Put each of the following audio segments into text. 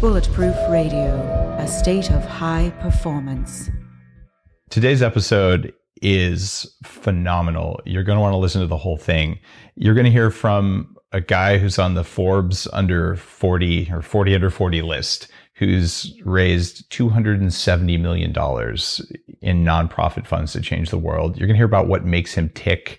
Bulletproof Radio, a state of high performance. Today's episode is phenomenal. You're going to want to listen to the whole thing. You're going to hear from a guy who's on the Forbes under 40 or 40 under 40 list who's raised $270 million in nonprofit funds to change the world. You're going to hear about what makes him tick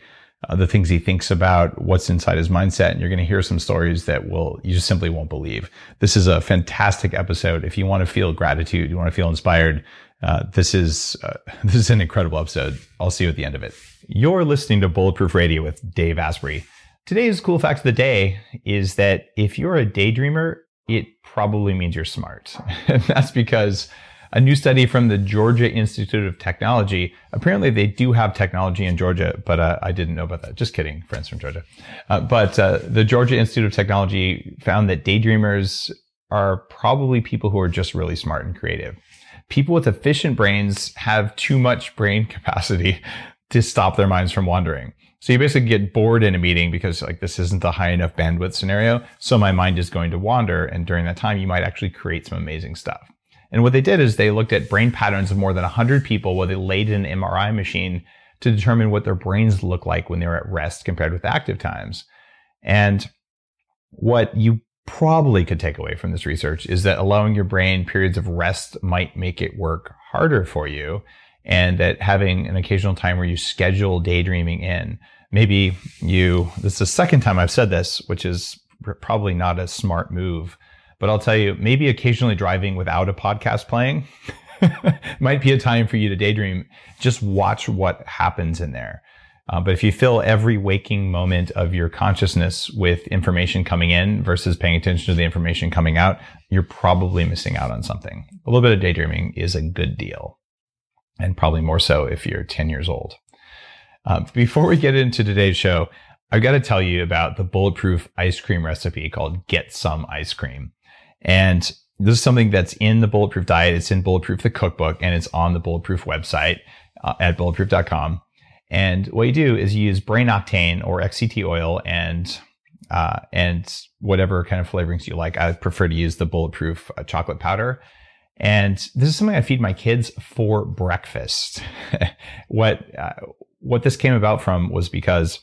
uh, the things he thinks about, what's inside his mindset, and you're going to hear some stories that will you just simply won't believe. This is a fantastic episode. If you want to feel gratitude, you want to feel inspired, uh, this is uh, this is an incredible episode. I'll see you at the end of it. You're listening to Bulletproof Radio with Dave Asprey. Today's cool fact of the day is that if you're a daydreamer, it probably means you're smart, and that's because a new study from the Georgia Institute of Technology. Apparently, they do have technology in Georgia, but uh, I didn't know about that. Just kidding, friends from Georgia. Uh, but uh, the Georgia Institute of Technology found that daydreamers are probably people who are just really smart and creative. People with efficient brains have too much brain capacity to stop their minds from wandering. So you basically get bored in a meeting because like this isn't the high enough bandwidth scenario. So my mind is going to wander. And during that time, you might actually create some amazing stuff. And what they did is they looked at brain patterns of more than 100 people where they laid in an MRI machine to determine what their brains look like when they're at rest compared with active times. And what you probably could take away from this research is that allowing your brain periods of rest might make it work harder for you. And that having an occasional time where you schedule daydreaming in, maybe you, this is the second time I've said this, which is probably not a smart move but I'll tell you, maybe occasionally driving without a podcast playing might be a time for you to daydream. Just watch what happens in there. Uh, but if you fill every waking moment of your consciousness with information coming in versus paying attention to the information coming out, you're probably missing out on something. A little bit of daydreaming is a good deal, and probably more so if you're 10 years old. Uh, before we get into today's show, I've got to tell you about the bulletproof ice cream recipe called Get Some Ice Cream. And this is something that's in the Bulletproof Diet. It's in Bulletproof, the cookbook, and it's on the Bulletproof website uh, at bulletproof.com. And what you do is you use brain octane or XCT oil and uh, and whatever kind of flavorings you like. I prefer to use the bulletproof uh, chocolate powder. And this is something I feed my kids for breakfast. what uh, what this came about from was because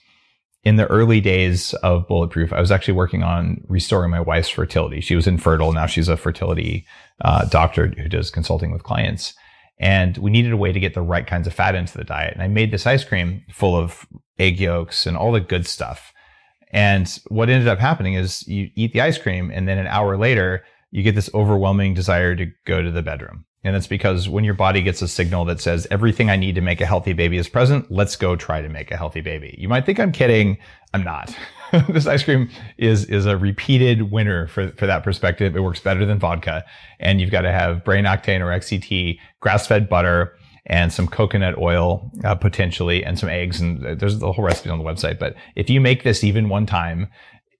in the early days of Bulletproof, I was actually working on restoring my wife's fertility. She was infertile. Now she's a fertility uh, doctor who does consulting with clients. And we needed a way to get the right kinds of fat into the diet. And I made this ice cream full of egg yolks and all the good stuff. And what ended up happening is you eat the ice cream, and then an hour later, you get this overwhelming desire to go to the bedroom. And that's because when your body gets a signal that says everything I need to make a healthy baby is present, let's go try to make a healthy baby. You might think I'm kidding. I'm not. this ice cream is is a repeated winner for, for that perspective. It works better than vodka. And you've got to have brain octane or XCT, grass-fed butter, and some coconut oil uh, potentially, and some eggs. And there's the whole recipe on the website. But if you make this even one time,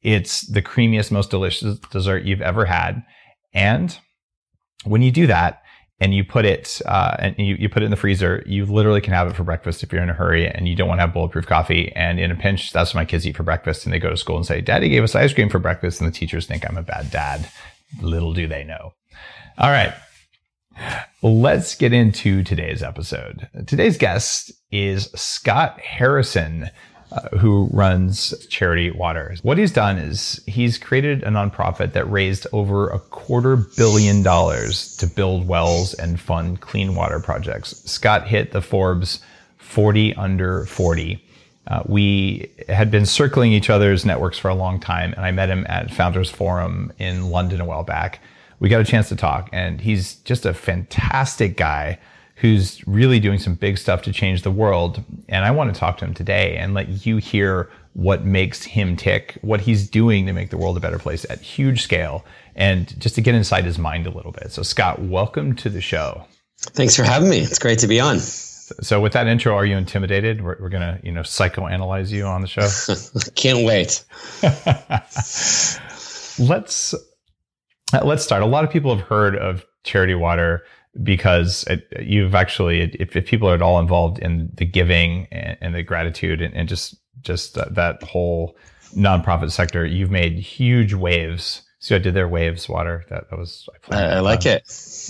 it's the creamiest, most delicious dessert you've ever had. And when you do that, and you put it uh, and you, you put it in the freezer, you literally can have it for breakfast if you're in a hurry and you don't want to have bulletproof coffee. And in a pinch, that's what my kids eat for breakfast. And they go to school and say, Daddy gave us ice cream for breakfast. And the teachers think I'm a bad dad. Little do they know. All right. Let's get into today's episode. Today's guest is Scott Harrison. Uh, who runs Charity Water. What he's done is he's created a nonprofit that raised over a quarter billion dollars to build wells and fund clean water projects. Scott hit the Forbes 40 under 40. Uh, we had been circling each other's networks for a long time, and I met him at Founders Forum in London a while back. We got a chance to talk, and he's just a fantastic guy who's really doing some big stuff to change the world. And I want to talk to him today and let you hear what makes him tick, what he's doing to make the world a better place at huge scale, and just to get inside his mind a little bit. So, Scott, welcome to the show. Thanks for having me. It's great to be on. So, with that intro, are you intimidated? We're, we're gonna, you know, psychoanalyze you on the show. Can't wait. let's let's start. A lot of people have heard of Charity Water because it, you've actually, if, if, people are at all involved in the giving and, and the gratitude and, and just just that, that whole nonprofit sector, you've made huge waves. So I did their waves water. That that was. I, I like it.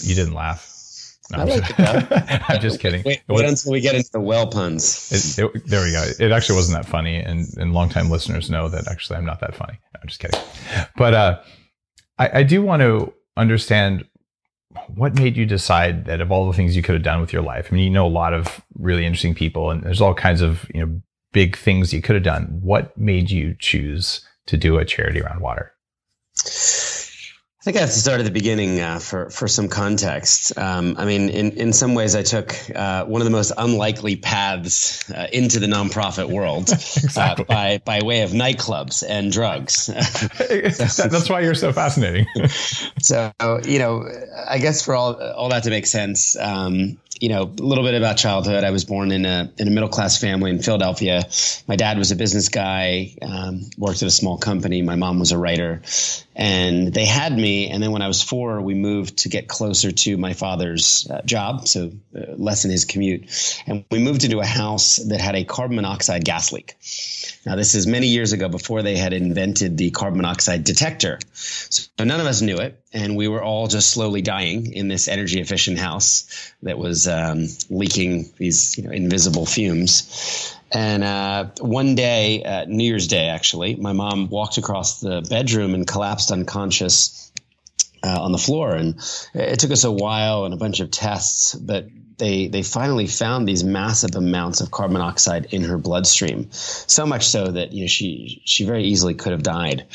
You didn't laugh. No, I like it. I'm just kidding. Wait, wait until we get into the well puns. It, it, there we go. It actually wasn't that funny, and and longtime listeners know that actually I'm not that funny. No, I'm just kidding. But uh, I, I do want to understand what made you decide that of all the things you could have done with your life. I mean, you know a lot of really interesting people, and there's all kinds of you know big things you could have done. What made you choose to do a charity around water? I think I have to start at the beginning uh, for for some context. Um, I mean, in in some ways, I took uh, one of the most unlikely paths uh, into the nonprofit world uh, exactly. by by way of nightclubs and drugs. That's why you're so fascinating. so you know, I guess for all all that to make sense, um, you know, a little bit about childhood. I was born in a in a middle class family in Philadelphia. My dad was a business guy, um, worked at a small company. My mom was a writer, and they had me. And then when I was four, we moved to get closer to my father's uh, job, so uh, lessen his commute. And we moved into a house that had a carbon monoxide gas leak. Now, this is many years ago before they had invented the carbon monoxide detector. So none of us knew it. And we were all just slowly dying in this energy efficient house that was um, leaking these you know, invisible fumes. And uh, one day, uh, New Year's Day, actually, my mom walked across the bedroom and collapsed unconscious uh, on the floor. And it took us a while and a bunch of tests, but they they finally found these massive amounts of carbon monoxide in her bloodstream, so much so that you know she she very easily could have died.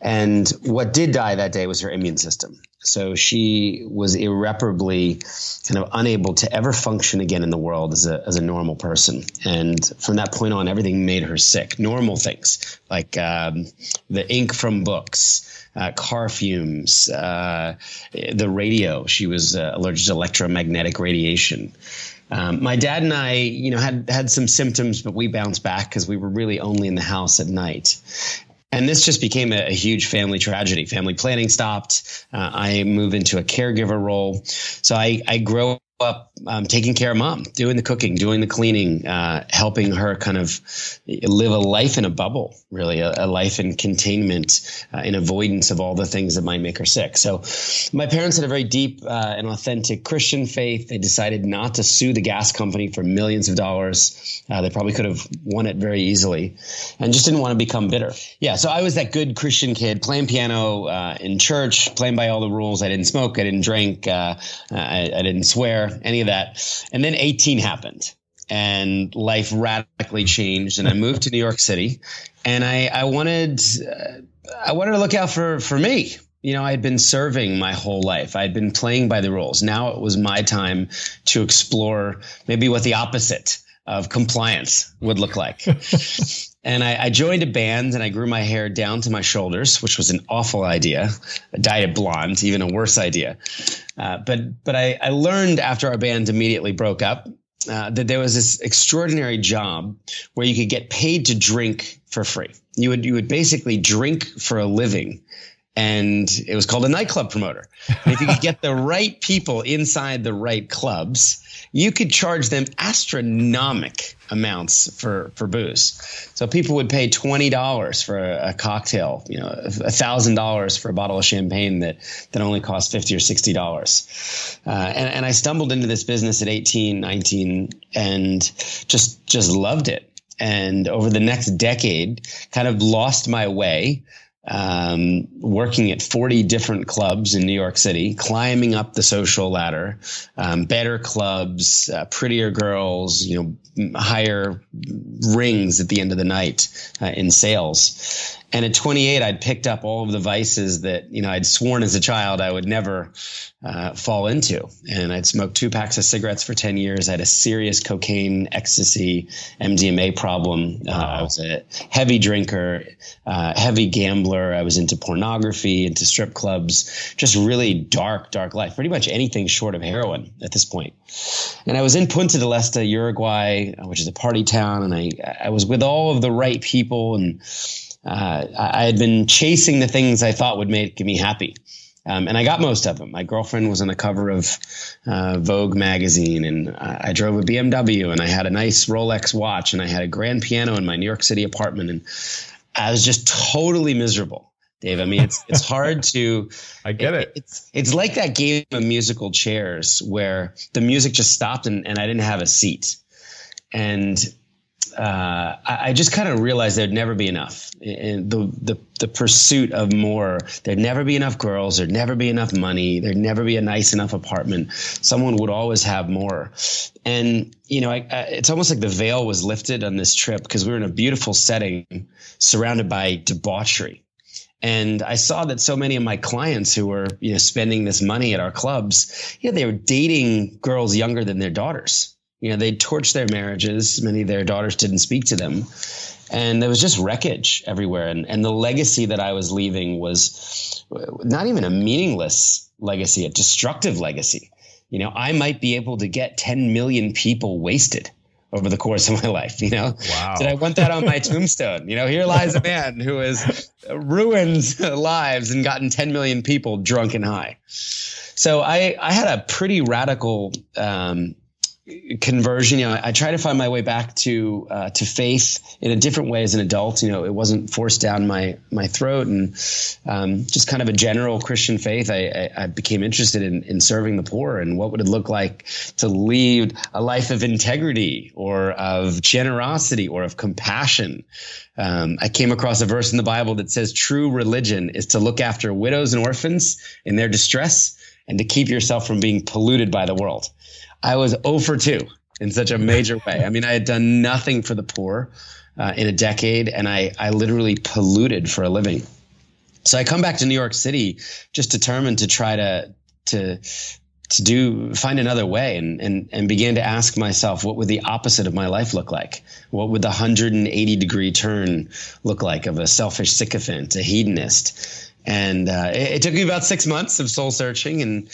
And what did die that day was her immune system. So she was irreparably kind of unable to ever function again in the world as a, as a normal person. And from that point on, everything made her sick. Normal things like um, the ink from books, uh, car fumes, uh, the radio. She was uh, allergic to electromagnetic radiation. Um, my dad and I, you know, had had some symptoms, but we bounced back because we were really only in the house at night. And this just became a, a huge family tragedy. Family planning stopped. Uh, I move into a caregiver role. So I, I grow up um, taking care of mom, doing the cooking, doing the cleaning, uh, helping her kind of live a life in a bubble, really, a, a life in containment, uh, in avoidance of all the things that might make her sick. So, my parents had a very deep uh, and authentic Christian faith. They decided not to sue the gas company for millions of dollars. Uh, they probably could have won it very easily, and just didn't want to become bitter. Yeah, so I was that good Christian kid playing piano uh, in church, playing by all the rules. I didn't smoke, I didn't drink, uh, I, I didn't swear any of that. And then 18 happened and life radically changed and I moved to New York City and I, I wanted, uh, I wanted to look out for, for me. You know, I had been serving my whole life. I had been playing by the rules. Now it was my time to explore maybe what the opposite of compliance would look like. and I, I, joined a band and I grew my hair down to my shoulders, which was an awful idea. I dyed it blonde, even a worse idea. Uh, but but I, I, learned after our band immediately broke up uh, that there was this extraordinary job where you could get paid to drink for free. You would you would basically drink for a living and it was called a nightclub promoter. And if you could get the right people inside the right clubs, you could charge them astronomic amounts for for booze. So people would pay twenty dollars for a, a, cocktail, you know, a thousand dollars for a bottle of champagne that that only cost fifty or sixty dollars. Uh, and, and I stumbled into this business at 18, 19, and just just loved it. And over the next decade, kind of lost my way um, working at 40 different clubs in New York City, climbing up the social ladder, um, better clubs, uh, prettier girls, you know, higher rings at the end of the night uh, in sales. And at 28, I'd picked up all of the vices that, you know, I'd sworn as a child I would never uh, fall into. And I'd smoked two packs of cigarettes for 10 years. I had a serious cocaine, ecstasy, MDMA problem. Wow. Uh, I was a heavy drinker, uh, heavy gambler. I was into pornography, into strip clubs, just really dark, dark life. Pretty much anything short of heroin at this point. And I was in Punta del Este, Uruguay, which is a party town. And I, I was with all of the right people and uh, I had been chasing the things I thought would make me happy. Um, and I got most of them. My girlfriend was on the cover of uh, Vogue magazine, and I, I drove a BMW, and I had a nice Rolex watch, and I had a grand piano in my New York City apartment, and I was just totally miserable. Dave, I mean, it's it's hard to. I get it, it. It's it's like that game of musical chairs where the music just stopped and, and I didn't have a seat, and uh, I, I, just kind of realized there'd never be enough. In the, the the pursuit of more, there'd never be enough girls. There'd never be enough money. There'd never be a nice enough apartment. Someone would always have more. And you know, I, I, it's almost like the veil was lifted on this trip because we were in a beautiful setting, surrounded by debauchery. And I saw that so many of my clients who were, you know, spending this money at our clubs, yeah, they were dating girls younger than their daughters you know, they torched their marriages. Many of their daughters didn't speak to them. And there was just wreckage everywhere. And, and the legacy that I was leaving was not even a meaningless legacy, a destructive legacy. You know, I might be able to get 10 million people wasted over the course of my life. You know, wow. did I want that on my tombstone? You know, here lies a man who has ruined lives and gotten 10 million people drunk and high. So I, I had a pretty radical um, conversion you know I, I, try to find my way back to uh, to faith in a different way as an adult. You know it wasn't forced down my my throat and um, just kind of a general christian faith. I, I, I became interested in, in serving the poor and what would it look like to lead a life of integrity or of generosity or of compassion? Um, i came across a verse in the bible that says true religion is to look after widows and orphans in their distress and to keep yourself from being polluted by the world I was 0 for 2 in such a major way. I mean, I had done nothing for the poor uh, in a decade, and I, I literally polluted for a living. So I come back to New York City just determined to try to to to do find another way and and and began to ask myself what would the opposite of my life look like what would the 180 degree turn look like of a selfish sycophant a hedonist and uh, it, it, took me about six months of soul searching and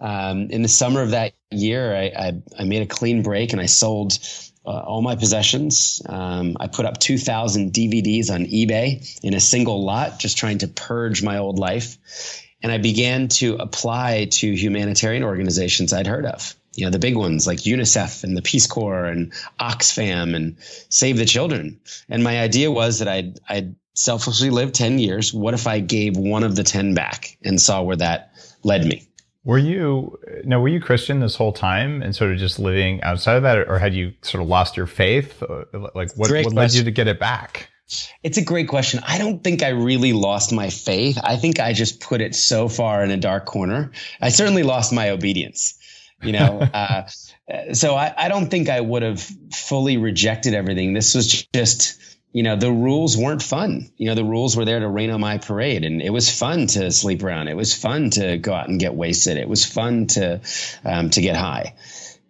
um, in the summer of that year, I, I, I, made a clean break and I sold uh, all my possessions. Um, I put up 2,000 DVDs on eBay in a single lot, just trying to purge my old life. And I began to apply to humanitarian organizations I'd heard of. You know, the big ones like UNICEF and the Peace Corps and Oxfam and Save the Children. And my idea was that I'd, I'd selfishly lived 10 years. What if I gave one of the 10 back and saw where that led me? Were you now? Were you Christian this whole time and sort of just living outside of that, or had you sort of lost your faith? Like, what, what led you to get it back? It's a great question. I don't think I really lost my faith. I think I just put it so far in a dark corner. I certainly lost my obedience. You know, uh, so I, I don't think I would have fully rejected everything. This was just you know, the rules weren't fun. You know, the rules were there to rain on my parade, and it was fun to sleep around. It was fun to go out and get wasted. It was fun to um, to get high,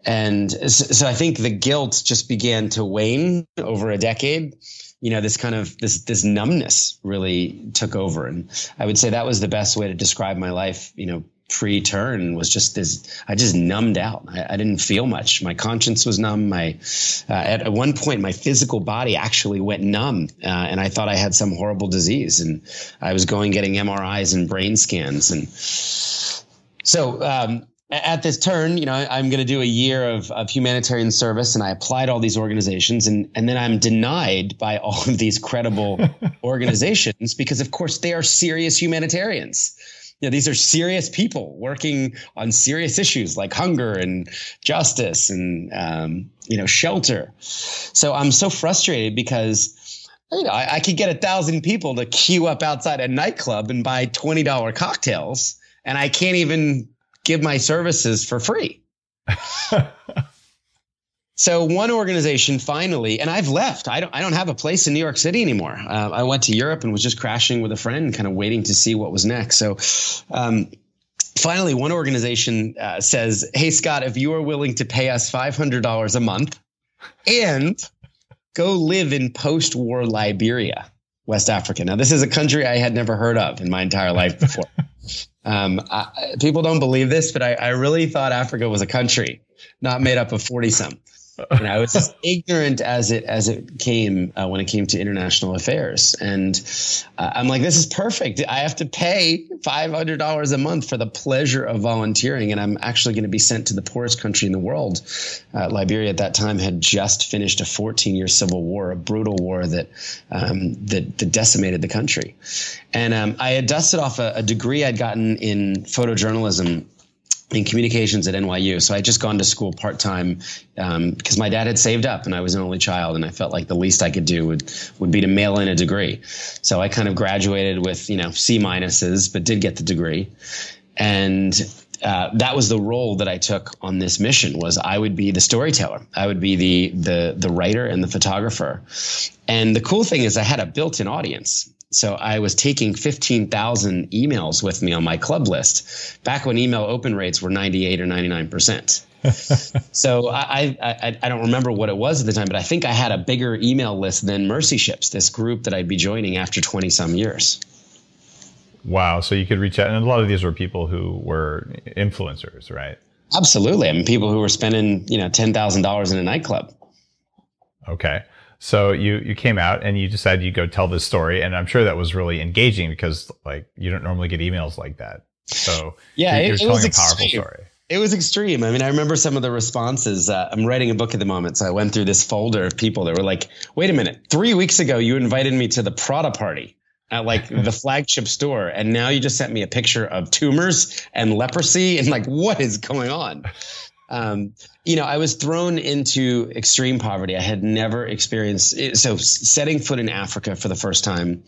and so I think the guilt just began to wane over a decade. You know, this kind of this this numbness really took over, and I would say that was the best way to describe my life. You know, pre-turn was just this i just numbed out. I, I didn't feel much. My conscience was numb. My uh, at, at, one point my physical body actually went numb uh, and i thought i had some horrible disease and i was going getting mris and brain scans and so um, at this turn, you know, I'm going to do a year of, of humanitarian service and I applied all these organizations and, and then I'm denied by all of these credible organizations because of course they are serious humanitarians know, these are serious people working on serious issues like hunger and justice and um, you know shelter. So I'm so frustrated because you know I, I could get a thousand people to queue up outside a nightclub and buy twenty dollar cocktails, and I can't even give my services for free. So one organization finally, and I've left. I don't. I don't have a place in New York City anymore. Uh, I went to Europe and was just crashing with a friend, kind of waiting to see what was next. So, um, finally, one organization uh, says, "Hey Scott, if you are willing to pay us five hundred dollars a month, and go live in post-war Liberia, West Africa." Now, this is a country I had never heard of in my entire life before. um, I, people don't believe this, but I, I really thought Africa was a country, not made up of forty some. And I was as ignorant as it as it came uh, when it came to international affairs. And uh, I'm like, this is perfect. I have to pay five hundred dollars a month for the pleasure of volunteering, and I'm actually going to be sent to the poorest country in the world. Uh, Liberia at that time had just finished a 14 year civil war, a brutal war that um, that, that, decimated the country. And um, I had dusted off a, a degree I'd gotten in photojournalism in communications at NYU. So I just gone to school part time because um, my dad had saved up and I was an only child, and I felt like the least I could do would would be to mail in a degree. So I kind of graduated with you know C minuses, but did get the degree, and. Uh, that was the role that I took on this mission was I would be the storyteller. I would be the the the writer and the photographer. And the cool thing is I had a built-in audience. So I was taking 15,000 emails with me on my club list back when email open rates were 98 or 99%. so I, I, I don't remember what it was at the time, but I think I had a bigger email list than Mercy Ships, this group that I'd be joining after 20 some years. Wow. So you could reach out. And a lot of these were people who were influencers, right? Absolutely. I mean, people who were spending, you know, $10,000 in a nightclub. Okay. So you you came out and you decided you go tell this story, and I'm sure that was really engaging because like you don't normally get emails like that. So yeah, you're, it, telling was a powerful extreme. story. It was extreme. I mean, I remember some of the responses. Uh, I'm writing a book at the moment, so I went through this folder of people that were like, "Wait a minute, three weeks ago you invited me to the Prada party." At like the flagship store, and now you just sent me a picture of tumors and leprosy, and like, what is going on? Um, you know, I was thrown into extreme poverty. I had never experienced it. so setting foot in Africa for the first time.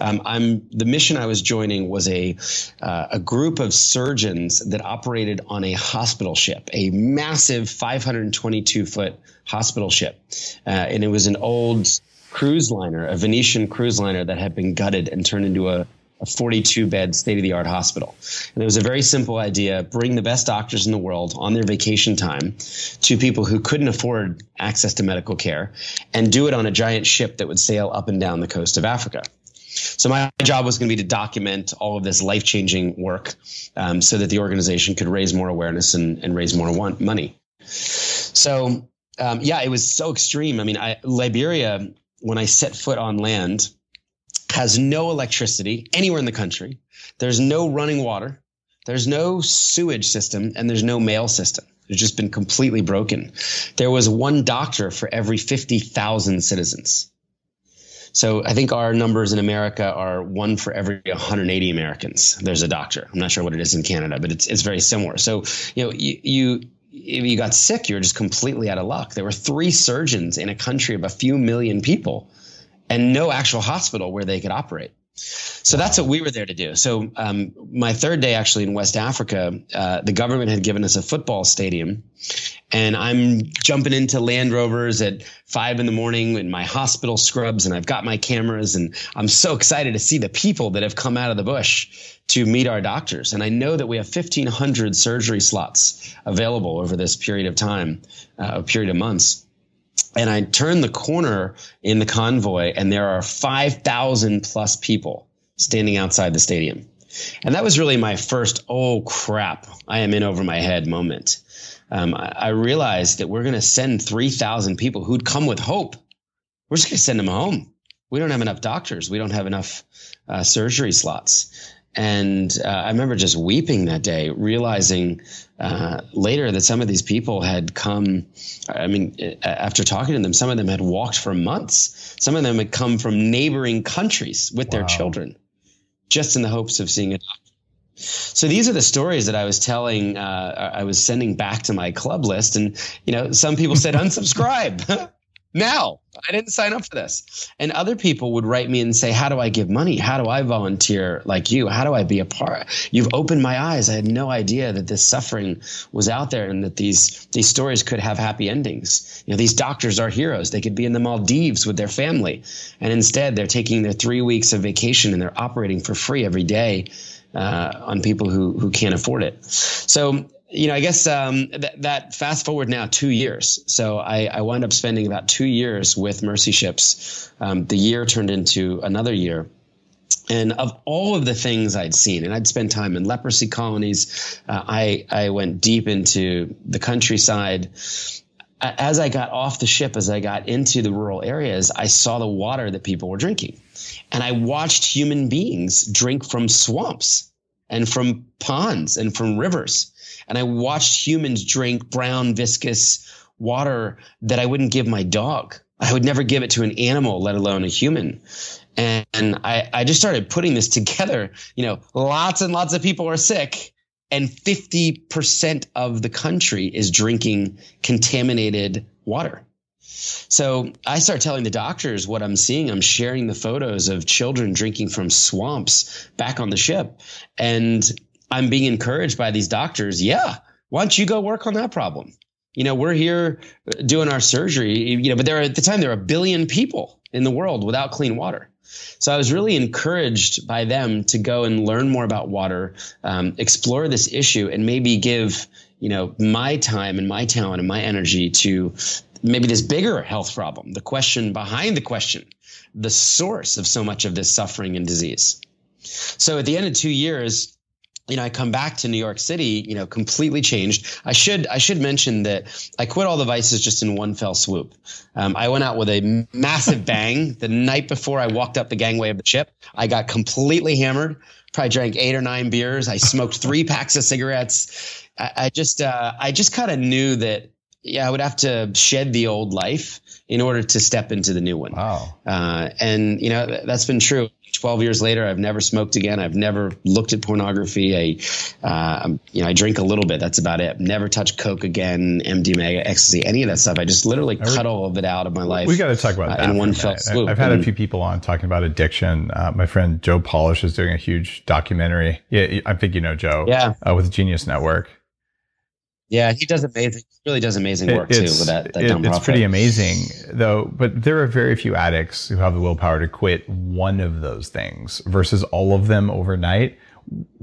Um, I'm the mission I was joining was a uh, a group of surgeons that operated on a hospital ship, a massive 522 foot hospital ship, uh, and it was an old cruise liner, a Venetian cruise liner that had been gutted and turned into a a 42 bed state of the art hospital. And it was a very simple idea bring the best doctors in the world on their vacation time to people who couldn't afford access to medical care and do it on a giant ship that would sail up and down the coast of Africa. So my job was going to be to document all of this life changing work um, so that the organization could raise more awareness and, and raise more want- money. So, um, yeah, it was so extreme. I mean, I, Liberia, when I set foot on land, has no electricity anywhere in the country. There's no running water. There's no sewage system and there's no mail system. It's just been completely broken. There was one doctor for every 50,000 citizens. So I think our numbers in America are one for every 180 Americans. There's a doctor. I'm not sure what it is in Canada, but it's it's very similar. So you know you, you if you got sick, you're just completely out of luck. There were three surgeons in a country of a few million people and no actual hospital where they could operate. So that's what we were there to do. So um, my third day actually in West Africa, uh, the government had given us a football stadium, and I'm jumping into Land Rovers at five in the morning in my hospital scrubs, and I've got my cameras, and I'm so excited to see the people that have come out of the bush to meet our doctors. And I know that we have 1,500 surgery slots available over this period of time, uh, a period of months and I turn the corner in the convoy, and there are 5,000 plus people standing outside the stadium. And that was really my first, oh crap, I am in over my head moment. Um, I, I, realized that we're going to send 3,000 people who'd come with hope. We're just going to send them home. We don't have enough doctors. We don't have enough uh, surgery slots. And uh, I remember just weeping that day, realizing uh, later that some of these people had come. I mean, after talking to them, some of them had walked for months. Some of them had come from neighboring countries with wow. their children, just in the hopes of seeing a doctor. So these are the stories that I was telling. Uh, I was sending back to my club list, and you know, some people said unsubscribe. now. I didn't sign up for this. And other people would write me and say, How do I give money? How do I volunteer like you? How do I be a part? You've opened my eyes. I had no idea that this suffering was out there and that these these stories could have happy endings. You know, these doctors are heroes. They could be in the Maldives with their family. And instead they're taking their three weeks of vacation and they're operating for free every day uh, on people who who can't afford it. So you know, I guess um, th- that fast forward now two years. So I, I wound up spending about two years with Mercy Ships. Um, the year turned into another year. And of all of the things I'd seen, and I'd spent time in leprosy colonies, uh, I, I went deep into the countryside. as I got off the ship, as I got into the rural areas, I saw the water that people were drinking. And I watched human beings drink from swamps and from ponds and from rivers. And I watched humans drink brown, viscous water that I wouldn't give my dog. I would never give it to an animal, let alone a human. And I, I just started putting this together. You know, lots and lots of people are sick and 50% of the country is drinking contaminated water. So I start telling the doctors what I'm seeing. I'm sharing the photos of children drinking from swamps back on the ship. And I'm being encouraged by these doctors. Yeah. Why don't you go work on that problem? You know, we're here doing our surgery, you know, but there are, at the time there are a billion people in the world without clean water. So I was really encouraged by them to go and learn more about water, um, explore this issue, and maybe give you know my time and my talent and my energy to maybe this bigger health problem, the question behind the question, the source of so much of this suffering and disease. So at the end of two years, you know, I come back to New York City, you know, completely changed. I should I should mention that I quit all the vices just in one fell swoop. Um, I went out with a massive bang the night before I walked up the gangway of the ship. I got completely hammered. Probably drank eight or nine beers. I smoked three packs of cigarettes. I, I just uh, I just kind of knew that yeah, I would have to shed the old life in order to step into the new one. Wow. Uh, and you know that's been true. 12 years later, I've never smoked again. I've never looked at pornography. I, uh, you know, I drink a little bit. That's about it. Never touch Coke again, MDMA, ecstasy, any of that stuff. I just literally cut all of it out of my life. We got to talk about uh, that in one fell swoop. I've had a few people on talking about addiction. Uh, my friend Joe Polish is doing a huge documentary. Yeah, I think you know Joe. Yeah, uh, with Genius Network. Yeah, he does amazing. He really does amazing work too with that. that it, it's pretty amazing though. But there are very few addicts who have the willpower to quit one of those things versus all of them overnight.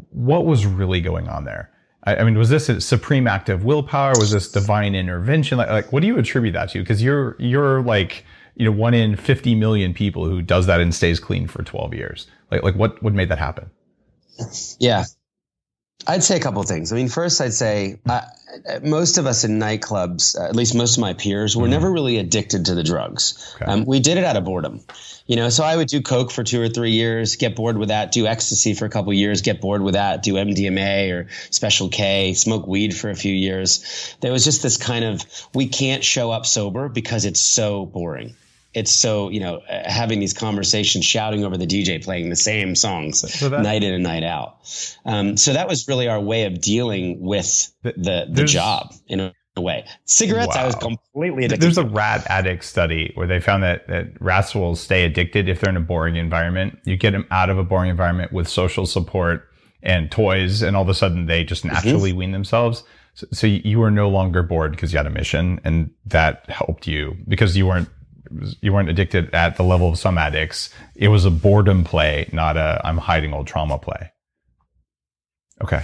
What was really going on there? I, I mean, was this a supreme act of willpower? Was this divine intervention? Like, like what do you attribute that to? Because you're you're like you know one in fifty million people who does that and stays clean for twelve years. Like like what what made that happen? Yeah, I'd say a couple things. I mean, first, I'd say uh, most of us in nightclubs, uh, at least most of my peers, were mm-hmm. never really addicted to the drugs. Okay. Um, we did it out of boredom, you know. So I would do coke for two or three years, get bored with that. Do ecstasy for a couple years, get bored with that. Do MDMA or Special K, smoke weed for a few years. There was just this kind of we can't show up sober because it's so boring it's so you know having these conversations shouting over the dj playing the same songs so that, night in and night out um, so that was really our way of dealing with the the job in a, a way cigarettes wow. i was completely addicted there's a rat addict study where they found that, that rats will stay addicted if they're in a boring environment you get them out of a boring environment with social support and toys and all of a sudden they just mm-hmm. naturally mm-hmm. wean themselves so, so you were no longer bored because you had a mission and that helped you because you weren't you weren't addicted at the level of some addicts. It was a boredom play, not a I'm hiding old trauma play. Okay.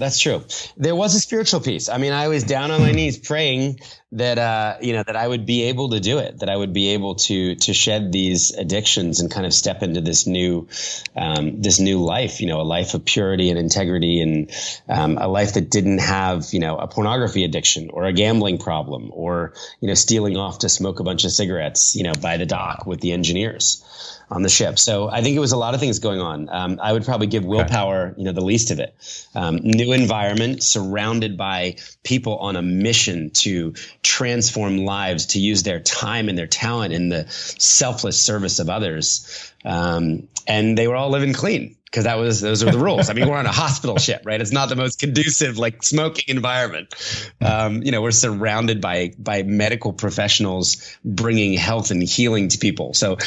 That's true. There was a spiritual piece. I mean, I was down on my knees praying that uh, you know that I would be able to do it, that I would be able to to shed these addictions and kind of step into this new um, this new life. You know, a life of purity and integrity, and um, a life that didn't have you know a pornography addiction or a gambling problem or you know stealing off to smoke a bunch of cigarettes you know by the dock with the engineers on the ship. So I think it was a lot of things going on. Um, I would probably give willpower, you know, the least of it. Um, new environment, surrounded by people on a mission to transform lives, to use their time and their talent in the selfless service of others. Um, and they were all living clean because that was those were the rules. I mean, we're on a hospital ship, right? It's not the most conducive like smoking environment. Um, you know, we're surrounded by by medical professionals bringing health and healing to people. So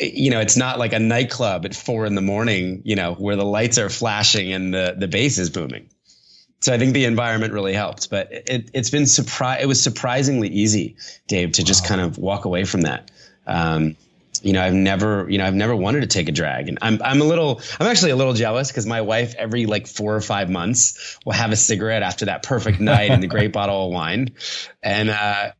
you know, it's not like a nightclub at four in the morning, you know, where the lights are flashing and the, the bass is booming. So I think the environment really helped, but it, has been surprise. It was surprisingly easy, Dave, to just wow. kind of walk away from that. Um, you know, I've never, you know, I've never wanted to take a drag, and I'm, I'm a little, I'm actually a little jealous because my wife every like four or five months will have a cigarette after that perfect night and the great bottle of wine, and uh,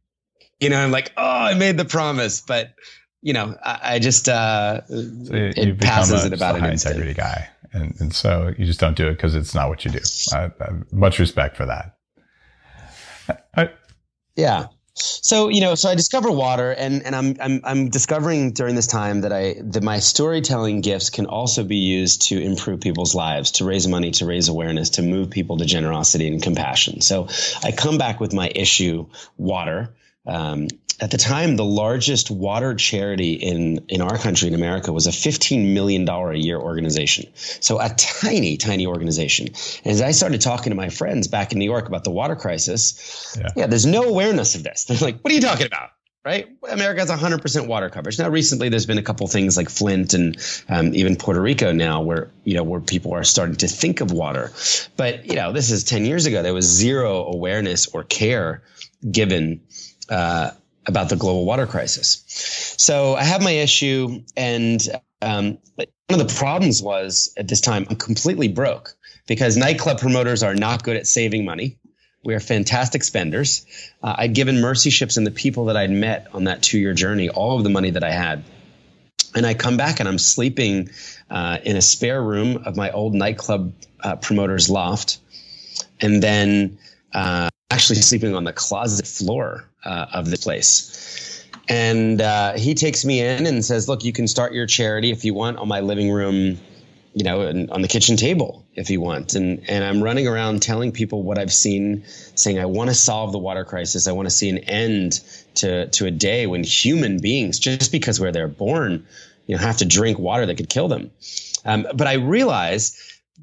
you know, I'm like, oh, I made the promise, but you know, I, I just uh, so you, it passes it about a high integrity guy, and and so you just don't do it because it's not what you do. I, I, much respect for that. I, yeah. So you know, so I discover water, and and I'm I'm I'm discovering during this time that I that my storytelling gifts can also be used to improve people's lives, to raise money, to raise awareness, to move people to generosity and compassion. So I come back with my issue, water. Um, at the time, the largest water charity in, in our country, in America, was a $15 million a year organization. So a tiny, tiny organization. And as I started talking to my friends back in New York about the water crisis, yeah, yeah there's no awareness of this. They're like, what are you talking about? right? America has 100% water coverage. Now, recently, there's been a couple things like Flint and um, even Puerto Rico now, where you know where people are starting to think of water. But you know, this is 10 years ago. There was zero awareness or care given uh, about the global water crisis. So I have my issue, and um, one of the problems was at this time I'm completely broke because nightclub promoters are not good at saving money. We are fantastic spenders. Uh, I'd given Mercy Ships and the people that I'd met on that two year journey all of the money that I had. And I come back and I'm sleeping uh, in a spare room of my old nightclub uh, promoter's loft. And then uh, actually sleeping on the closet floor uh, of the place. And uh, he takes me in and says, "Look, you can start your charity if you want on my living room, you know, on the kitchen table if you want." And and I'm running around telling people what I've seen, saying I want to solve the water crisis. I want to see an end to to a day when human beings, just because where they're born, you know, have to drink water that could kill them. Um, but I realize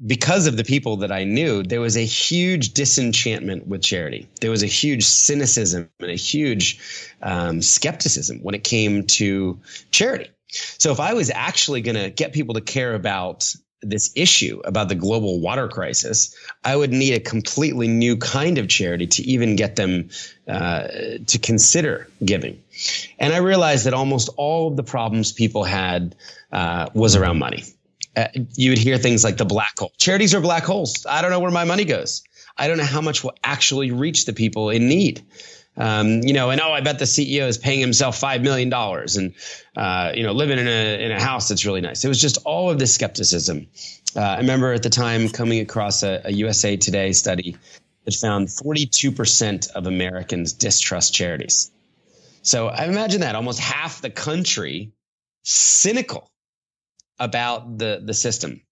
because of the people that I knew, there was a huge disenchantment with charity. There was a huge cynicism and a huge um, skepticism when it came to charity. So if I was actually going to get people to care about this issue about the global water crisis, I would need a completely new kind of charity to even get them uh, to consider giving. And I realized that almost all of the problems people had uh, was around money uh, you would hear things like the black hole. Charities are black holes. I don't know where my money goes. I don't know how much will actually reach the people in need. Um, you know, and oh, I bet the CEO is paying himself five million dollars and uh, you know living in a in a house that's really nice. It was just all of this skepticism. Uh, I remember at the time coming across a, a USA Today study that found 42 percent of Americans distrust charities. So I imagine that almost half the country cynical about the the system.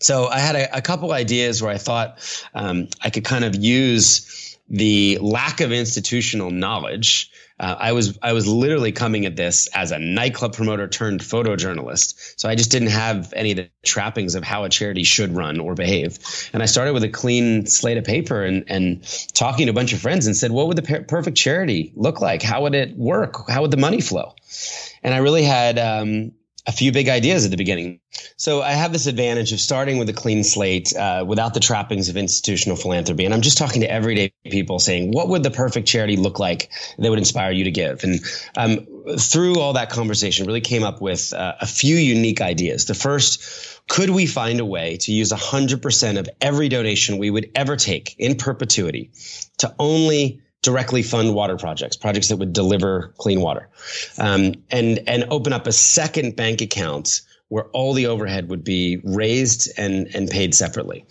So I had a, a couple ideas where I thought um, I could kind of use the lack of institutional knowledge. Uh, I was I was literally coming at this as a nightclub promoter turned photojournalist. So I just didn't have any of the trappings of how a charity should run or behave. And I started with a clean slate of paper and and talking to a bunch of friends and said, what would the per- perfect charity look like? How would it work? How would the money flow? And I really had um, a few big ideas at the beginning. So I have this advantage of starting with a clean slate uh, without the trappings of institutional philanthropy. And I'm just talking to everyday people saying, what would the perfect charity look like that would inspire you to give? And um, through all that conversation, really came up with uh, a few unique ideas. The first, could we find a way to use 100% of every donation we would ever take in perpetuity to only directly fund water projects, projects that would deliver clean water, um, and and open up a second bank account where all the overhead would be raised and and paid separately.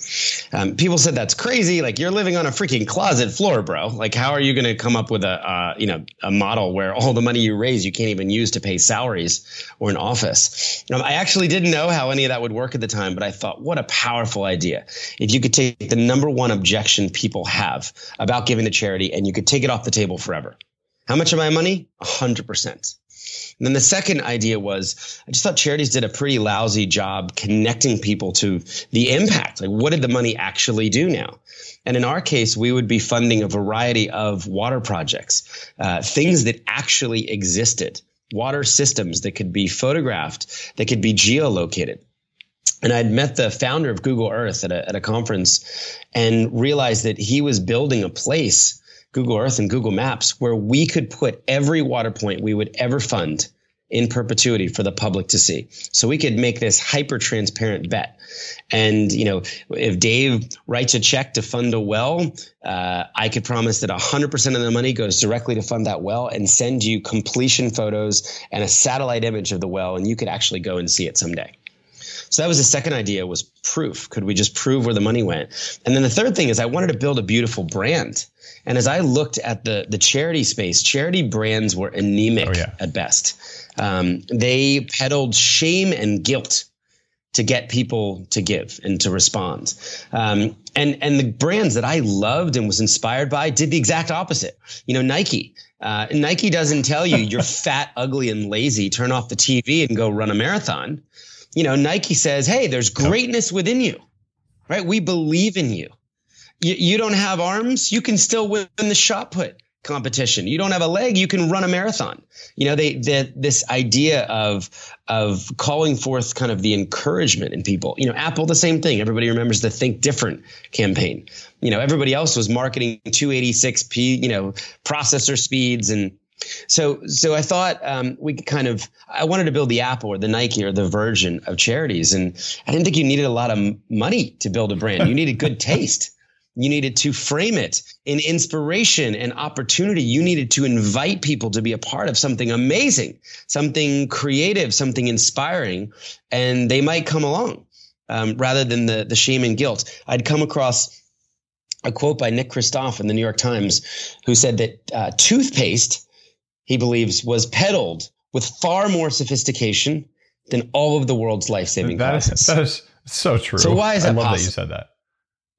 Um, people said that's crazy. Like you're living on a freaking closet floor, bro. Like how are you going to come up with a uh, you know a model where all the money you raise you can't even use to pay salaries or an office? Um, I actually didn't know how any of that would work at the time, but I thought what a powerful idea. If you could take the number one objection people have about giving to charity and you could take it off the table forever. How much of my money? A hundred percent. And then the second idea was I just thought charities did a pretty lousy job connecting people to the impact. Like, what did the money actually do now? And in our case, we would be funding a variety of water projects, uh, things that actually existed, water systems that could be photographed, that could be geolocated. And I'd met the founder of Google Earth at a, at a conference and realized that he was building a place Google Earth and Google Maps where we could put every water point we would ever fund in perpetuity for the public to see. So we could make this hyper transparent bet. And, you know, if Dave writes a check to fund a well, uh, I could promise that 100% of the money goes directly to fund that well and send you completion photos and a satellite image of the well, and you could actually go and see it someday. So that was the second idea was proof. Could we just prove where the money went? And then the third thing is I wanted to build a beautiful brand. And as I looked at the the charity space, charity brands were anemic oh, yeah. at best. Um, they peddled shame and guilt to get people to give and to respond. Um, and and the brands that I loved and was inspired by did the exact opposite. You know, Nike. Uh, Nike doesn't tell you you're fat, ugly, and lazy. Turn off the TV and go run a marathon. You know, Nike says, "Hey, there's greatness within you, right? We believe in you. You, you don't have arms, you can still win the shot put competition. You don't have a leg, you can run a marathon. You know, they, they this idea of of calling forth kind of the encouragement in people. You know, Apple the same thing. Everybody remembers the Think Different campaign. You know, everybody else was marketing 286p, you know, processor speeds and so, so I thought um, we could kind of. I wanted to build the Apple or the Nike or the Virgin of charities, and I didn't think you needed a lot of money to build a brand. You needed good taste. You needed to frame it in inspiration and opportunity. You needed to invite people to be a part of something amazing, something creative, something inspiring, and they might come along um, rather than the, the shame and guilt. I'd come across a quote by Nick Kristof in the New York Times who said that uh, toothpaste, he believes, was peddled with far more sophistication than all of the world's life saving causes. That is so true. So why is that I love possible? that you said that.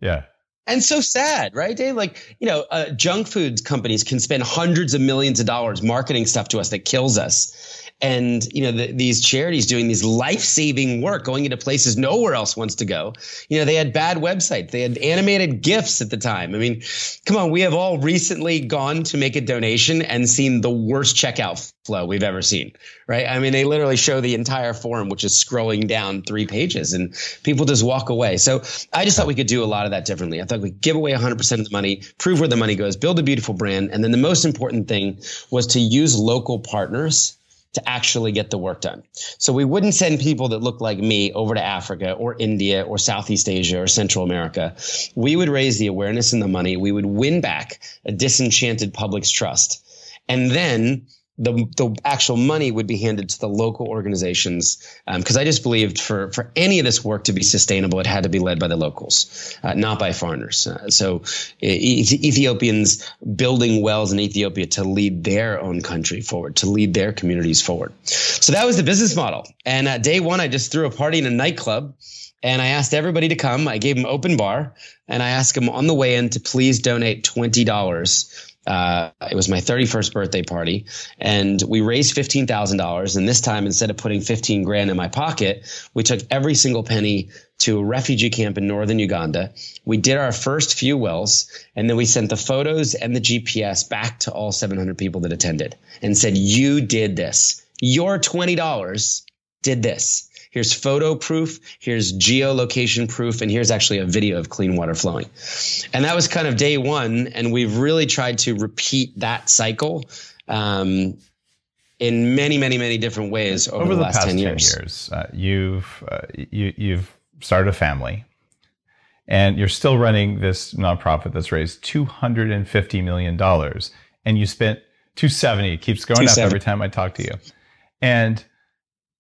Yeah and so sad, right, Dave? Like, you know, uh, junk foods companies can spend hundreds of millions of dollars marketing stuff to us that kills us. And, you know, the, these charities doing these life saving work, going into places nowhere else wants to go. You know, they had bad websites. They had animated GIFs at the time. I mean, come on, we have all recently gone to make a donation and seen the worst checkout flow we've ever seen, right? I mean, they literally show the entire form, which is scrolling down three pages and people just walk away. So I just thought we could do a lot of that differently. I thought we give away 100% of the money, prove where the money goes, build a beautiful brand. And then the most important thing was to use local partners to actually get the work done. So we wouldn't send people that look like me over to Africa or India or Southeast Asia or Central America. We would raise the awareness and the money. We would win back a disenchanted public's trust. And then the the actual money would be handed to the local organizations because um, I just believed for for any of this work to be sustainable, it had to be led by the locals, uh, not by foreigners. Uh, so e- Ethiopians building wells in Ethiopia to lead their own country forward, to lead their communities forward. So that was the business model. And uh, day one, I just threw a party in a nightclub. And I asked everybody to come. I gave them open bar, and I asked them on the way in to please donate twenty dollars uh, it was my 31st birthday party and we raised $15,000. And this time, instead of putting 15 grand in my pocket, we took every single penny to a refugee camp in northern Uganda. We did our first few wells and then we sent the photos and the GPS back to all 700 people that attended and said, you did this. Your $20 did this. Here's photo proof. Here's geolocation proof. And here's actually a video of clean water flowing. And that was kind of day one. And we've really tried to repeat that cycle um, in many, many, many different ways over, over the, the, last past 10 10 years. years uh, you've, uh, you, you've started a family and you're still running this nonprofit that's raised $250 million and you spent 270 it keeps going up every time i talk to you and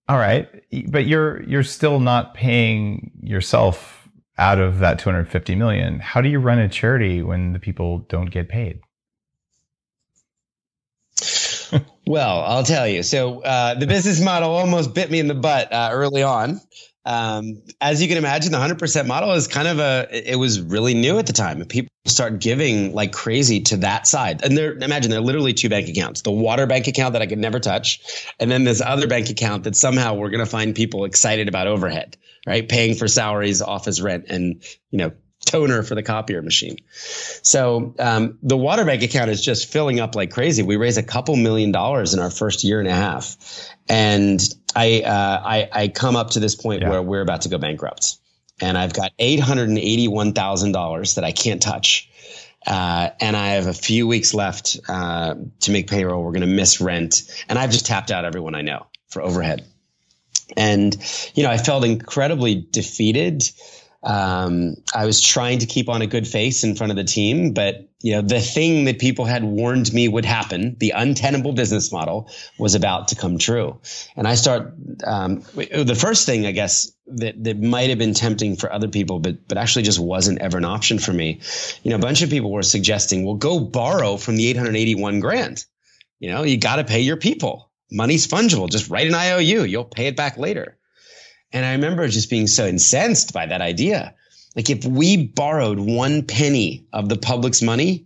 all right, but you're you're still not paying yourself out of that 250 million. How do you run a charity when the people don't get paid? Well, I'll tell you. So uh, the business model almost bit me in the butt uh, early on. Um, as you can imagine, the 100% model is kind of a, it was really new at the time. People start giving like crazy to that side. And there, imagine there are literally two bank accounts, the water bank account that I could never touch. And then this other bank account that somehow we're going to find people excited about overhead, right? Paying for salaries, office rent, and, you know, toner for the copier machine. So um, the water bank account is just filling up like crazy. We raised a couple million dollars in our first year and a half, and I uh, I, I come up to this point Yeah. where we're about to go bankrupt, and I've got eight hundred and eighty one thousand dollars that I can't touch. Uh, and I have a few weeks left uh, to make payroll. We're going to miss rent, and I've just tapped out everyone I know for overhead. And you know, I felt incredibly defeated Um, I was trying to keep on a good face in front of the team, but you know, the thing that people had warned me would happen, the untenable business model was about to come true. And I start, um, the first thing I guess that, that might have been tempting for other people, but, but actually just wasn't ever an option for me. You know, a bunch of people were suggesting, well, go borrow from the 881 grand. You know, you got to pay your people. Money's fungible. Just write an IOU. You'll pay it back later. And I remember just being so incensed by that idea. Like if we borrowed one penny of the public's money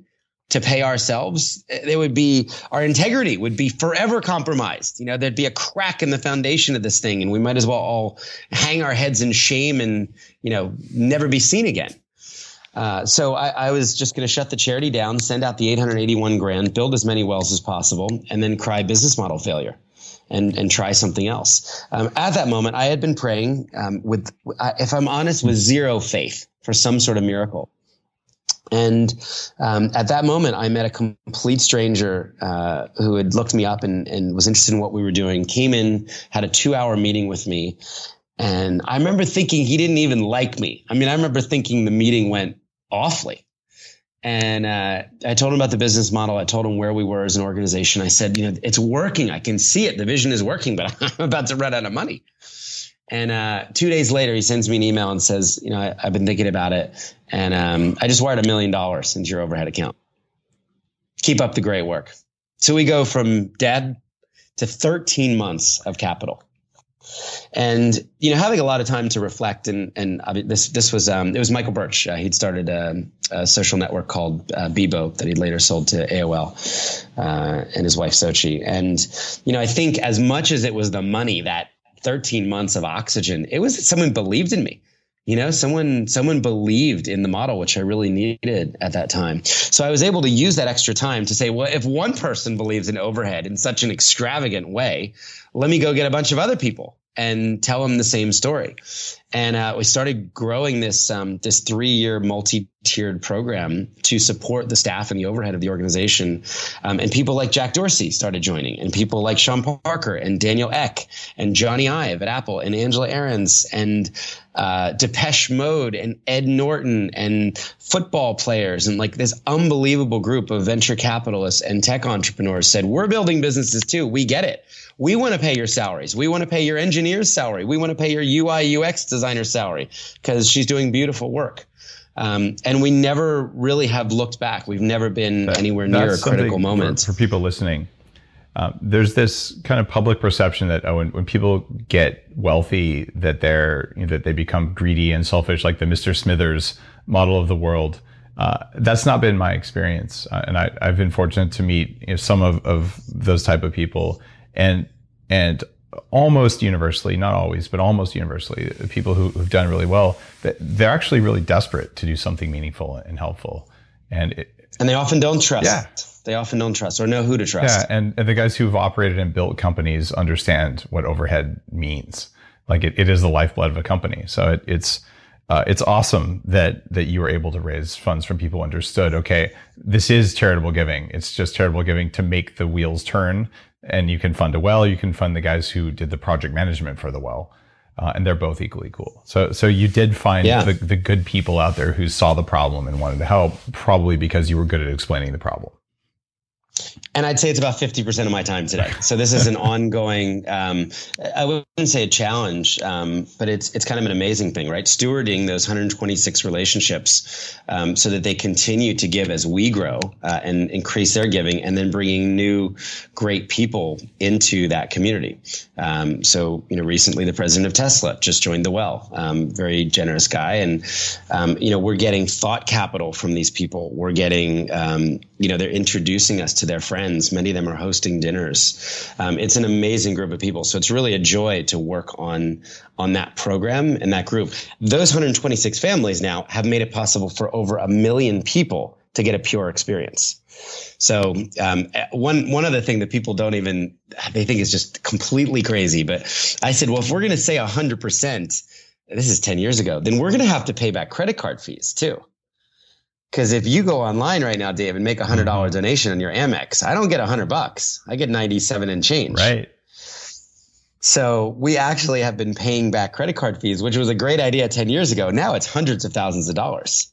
to pay ourselves, it would be our integrity would be forever compromised. You know, there'd be a crack in the foundation of this thing and we might as well all hang our heads in shame and, you know, never be seen again. Uh, so I, I, was just going to shut the charity down, send out the 881 grand, build as many wells as possible, and then cry business model failure and and try something else. Um, at that moment, I had been praying um, with, if I'm honest, with zero faith for some sort of miracle. And um, at that moment, I met a complete stranger uh, who had looked me up and, and was interested in what we were doing. Came in, had a two-hour meeting with me, and I remember thinking he didn't even like me. I mean, I remember thinking the meeting went awfully. And uh, I told him about the business model. I told him where we were as an organization. I said, you know, it's working. I can see it. The vision is working, but I'm about to run out of money. And uh, two days later, he sends me an email and says, you know, I, have been thinking about it, and um, I just wired a million dollars into your overhead account. Keep up the great work. So we go from dead to 13 months of capital and you know having a lot of time to reflect and and this this was um, it was Michael Birch. Uh, he'd started a, a, social network called uh, Bebo that he'd later sold to AOL uh, and his wife Xochi. And you know I think as much as it was the money that 13 months of oxygen it was someone believed in me you know someone someone believed in the model which i really needed at that time so i was able to use that extra time to say well if one person believes in overhead in such an extravagant way let me go get a bunch of other people and tell them the same story. And uh, we started growing this um, this three year multi tiered program to support the staff and the overhead of the organization. Um, and people like Jack Dorsey started joining, and people like Sean Parker and Daniel Ek and Jony Ive at Apple and Angela Ahrendts and uh, Depeche Mode and Ed Norton and football players and like this unbelievable group of venture capitalists and tech entrepreneurs said, "We're building businesses too. We get it." We want to pay your salaries. We want to pay your engineer's salary. We want to pay your UI UX designer salary because she's doing beautiful work. Um, and we never really have looked back. We've never been that, anywhere near a critical moment. For, for people listening, um, there's this kind of public perception that oh, when, when people get wealthy, that they're you know, that they become greedy and selfish, like the Mr. Smithers model of the world. Uh, that's not been my experience, uh, and I, have been fortunate to meet you know, some of, of those type of people and and almost universally, not always, but almost universally, people who, have done really well, they're actually really desperate to do something meaningful and helpful, and it, and they often don't trust. Yeah. They often don't trust or know who to trust. Yeah, and, and the guys who've operated and built companies understand what overhead means. Like it, it is the lifeblood of a company. So it, it's uh, it's awesome that that you were able to raise funds from people who understood. Okay, this is charitable giving. It's just charitable giving to make the wheels turn and you can fund a well. You can fund the guys who did the project management for the well, uh, and they're both equally cool. So, so you did find yeah. the, the good people out there who saw the problem and wanted to help, probably because you were good at explaining the problem and I'd say it's about 50% of my time today. So this is an ongoing, um, I wouldn't say a challenge, um, but it's, it's kind of an amazing thing, right? Stewarding those 126 relationships um, so that they continue to give as we grow uh, and increase their giving and then bringing new great people into that community. Um, so, you know, recently the president of Tesla just joined the well, um, very generous guy. And, um, you know, we're getting thought capital from these people. We're getting, you know, they're introducing us to their friends. Many of them are hosting dinners. Um, it's an amazing group of people. So it's really a joy to work on on that program and that group. Those 126 families now have made it possible for over a million people to get a pure experience. So um, one one other thing that people don't even they think is just completely crazy. But I said, well, if we're going to say 100 percent, this is 10 years ago, then we're going to have to pay back credit card fees too. Because if you go online right now, Dave, and make a hundred dollar mm-hmm. donation on your Amex, I don't get a hundred bucks. I get ninety seven and change. Right. So we actually have been paying back credit card fees, which was a great idea 10 years ago. Now it's hundreds of thousands of dollars.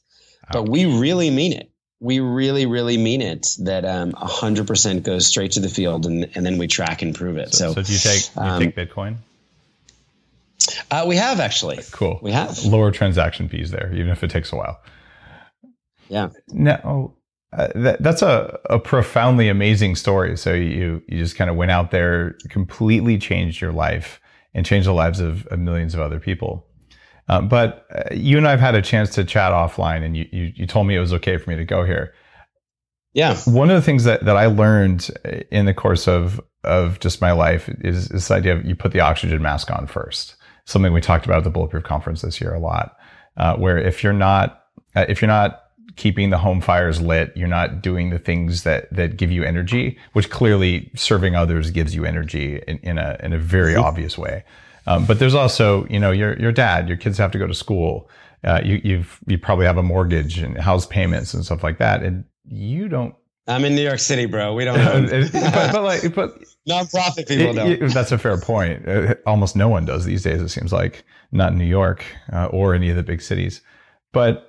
But we really mean it. We really, really mean it that um, 100% goes straight to the field and, and then we track and prove it. So, So, do you take you um, take Bitcoin? uh, we have actually. Cool. We have. Lower transaction fees there, even if it takes a while. Yeah. No, uh, that, that's a, a profoundly amazing story. So you you just kind of went out there, completely changed your life, and changed the lives of, of millions of other people. Um, but uh, you and I have had a chance to chat offline, and you, you you told me it was okay for me to go here. Yeah. One of the things that that I learned in the course of of just my life is this idea of you put the oxygen mask on first. Something we talked about at the Bulletproof conference this year a lot. Uh, where if you're not uh, if you're not keeping the home fires lit, you're not doing the things that that give you energy, which clearly serving others gives you energy in, in a in a very obvious way. Um, but there's also, you know, your your dad, your kids have to go to school. Uh, you you've you probably have a mortgage and house payments and stuff like that, and you don't. I'm in New York City, bro. We don't own but, but like, but nonprofit people don't. it- that's a fair point. Uh, almost no one does these days. It seems like not in New York uh, or any of the big cities. But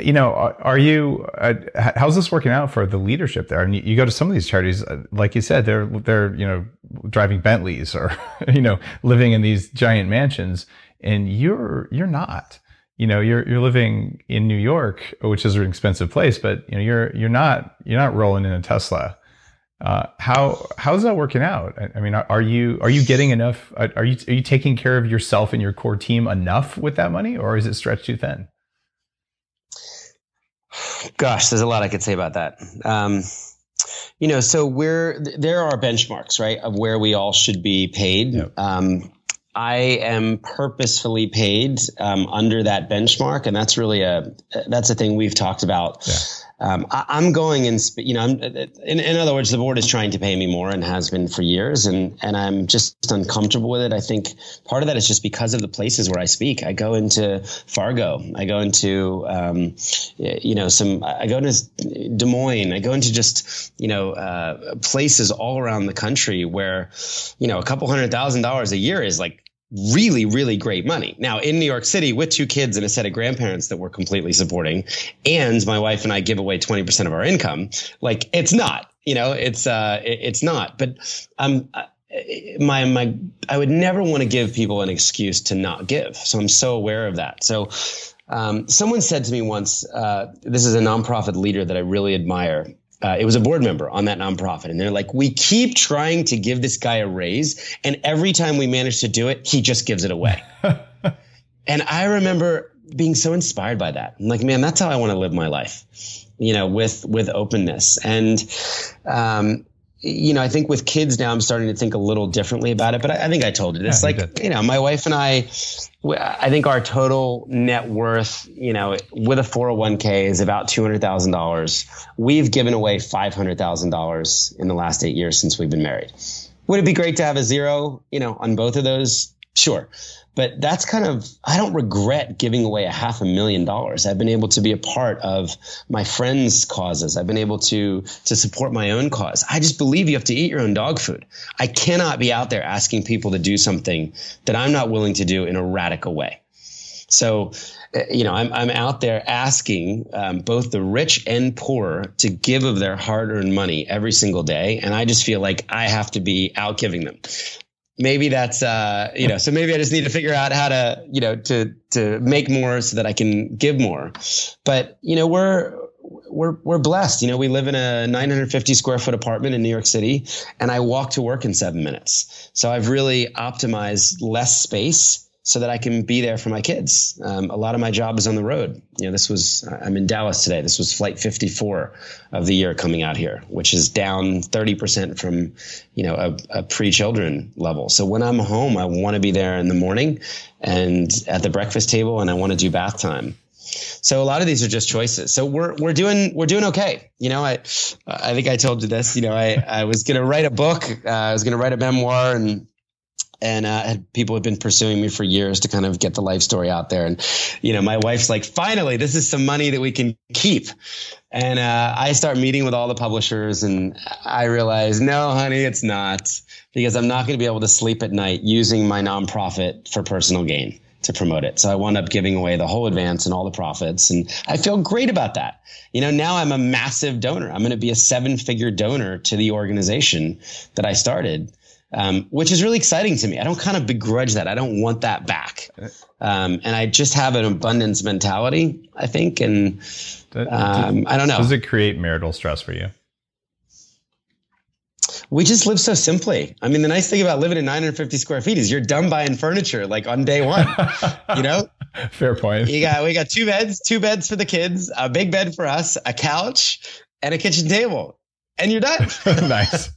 you know, are, you? Uh, how's this working out for the leadership there? I mean, you go to some of these charities, uh, like you said, they're they're you know driving Bentleys or you know living in these giant mansions, and you're you're not. You know, you're you're living in New York, which is an expensive place, but you know you're you're not you're not rolling in a Tesla. Uh, how how's that working out? I, I mean, are, are you are you getting enough? Are you are you taking care of yourself and your core team enough with that money, or is it stretched too thin? Gosh, there's a lot I could say about that. Um, you know, so we're there are benchmarks, right, of where we all should be paid. Yep. Um, I am purposefully paid um, under that benchmark, and that's really a that's a thing we've talked about. Yeah. Um, I, I'm going in, you know, I'm, in, in other words, the board is trying to pay me more and has been for years, and and I'm just uncomfortable with it. I think part of that is just because of the places where I speak. I go into Fargo, I go into, um, you know, some, I go into Des Moines, I go into just, you know, uh, places all around the country where, you know, a couple hundred thousand dollars a year is like really, really great money. Now in New York City with two kids and a set of grandparents that we're completely supporting and my wife and I give away 20% of our income, like it's not, you know, it's, uh, it's not, but, um, uh, my, my, I would never want to give people an excuse to not give. So I'm so aware of that. So, um, someone said to me once, uh, this is a nonprofit leader that I really admire. Uh, it was a board member on that nonprofit, and they're like, "We keep trying to give this guy a raise, and every time we manage to do it, he just gives it away." and I remember being so inspired by that. I'm like, man, that's how I want to live my life, you know, with with openness. And um, you know, I think with kids now, I'm starting to think a little differently about it. But I, I think I told you this. Yeah, like, did. you know, my wife and I, I think our total net worth, you know, with a 401k is about $200,000. We've given away $500,000 in the last eight years since we've been married. Would it be great to have a zero, you know, on both of those? Sure. But that's kind of, I don't regret giving away a half a million dollars. I've been able to be a part of my friends' causes. I've been able to, to support my own cause. I just believe you have to eat your own dog food. I cannot be out there asking people to do something that I'm not willing to do in a radical way. So, uh, you know, I'm, I'm out there asking um, both the rich and poor to give of their hard earned money every single day. And I just feel like I have to be out giving them. Maybe that's, uh, you know, so maybe I just need to figure out how to, you know, to, to make more so that I can give more. But, you know, we're, we're, we're blessed. You know, we live in a 950 square foot apartment in New York City and I walk to work in seven minutes. So I've really optimized less space so that I can be there for my kids. Um, a lot of my job is on the road. You know, this was, I'm in Dallas today. This was flight 54 of the year coming out here, which is down 30% from, you know, a, a pre children level. So when I'm home, I want to be there in the morning and at the breakfast table and I want to do bath time. So a lot of these are just choices. So we're we're doing we're doing okay. You know, I I think I told you this. You know, I I was to write a book. Uh, I was to write a memoir, and and uh, had, people had been pursuing me for years to kind of get the life story out there. And you know, my wife's like, finally, this is some money that we can keep. And uh, I start meeting with all the publishers, and I realize, no, honey, it's not because I'm not going to be able to sleep at night using my nonprofit for personal gain to promote it. So I wound up giving away the whole advance and all the profits. And I feel great about that. You know, now I'm a massive donor. I'm going to be a seven figure donor to the organization that I started um, which is really exciting to me. I don't kind of begrudge that. I don't want that back. Um, and I just have an abundance mentality, I think. And um, I don't know. Does it create marital stress for you? We just live so simply. I mean, the nice thing about living in 950 square feet is you're done buying furniture like on day one. you know, fair point. You got we got two beds, two beds for the kids, a big bed for us, a couch, and a kitchen table, and you're done. nice.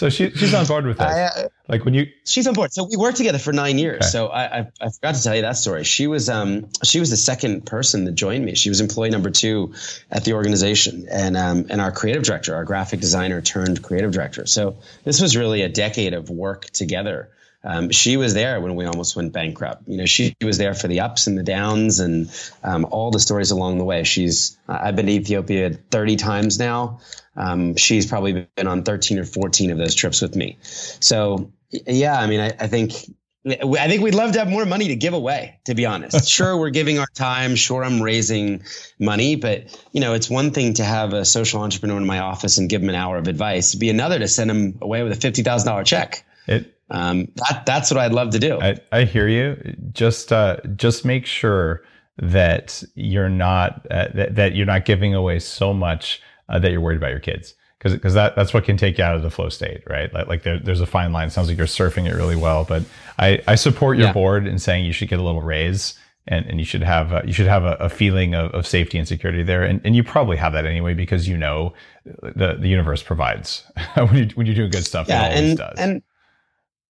So she, she's on board with. I, uh, like when you, she's on board. So we worked together for nine years. Okay. So I, I, I, forgot to tell you that story. She was, um, she was the second person that joined me. She was employee number two at the organization, and um, and our creative director, our graphic designer turned creative director. So this was really a decade of work together. Um, she was there when we almost went bankrupt. You know, she was there for the ups and the downs and um, all the stories along the way. She's I've been to Ethiopia 30 times now. Um, she's probably been on 13 or 14 of those trips with me. So yeah, I mean, I, I think I think we'd love to have more money to give away, to be honest. sure, we're giving our time. Sure, I'm raising money, but you know, it's one thing to have a social entrepreneur in my office and give him an hour of advice. It'd be another to send him away with a fifty thousand dollar check. It, um, that that's what I'd love to do. I, I hear you. Just uh, just make sure that you're not uh, that, that you're not giving away so much uh, that you're worried about your kids because because that that's what can take you out of the flow state, right? Like, like there, there's a fine line. It sounds like you're surfing it really well, but I I support your yeah. board in saying you should get a little raise. And, and you should have a, you should have a, a feeling of, of safety and security there, and, and you probably have that anyway because you know the the universe provides when you when you're doing good stuff. Yeah, and does. and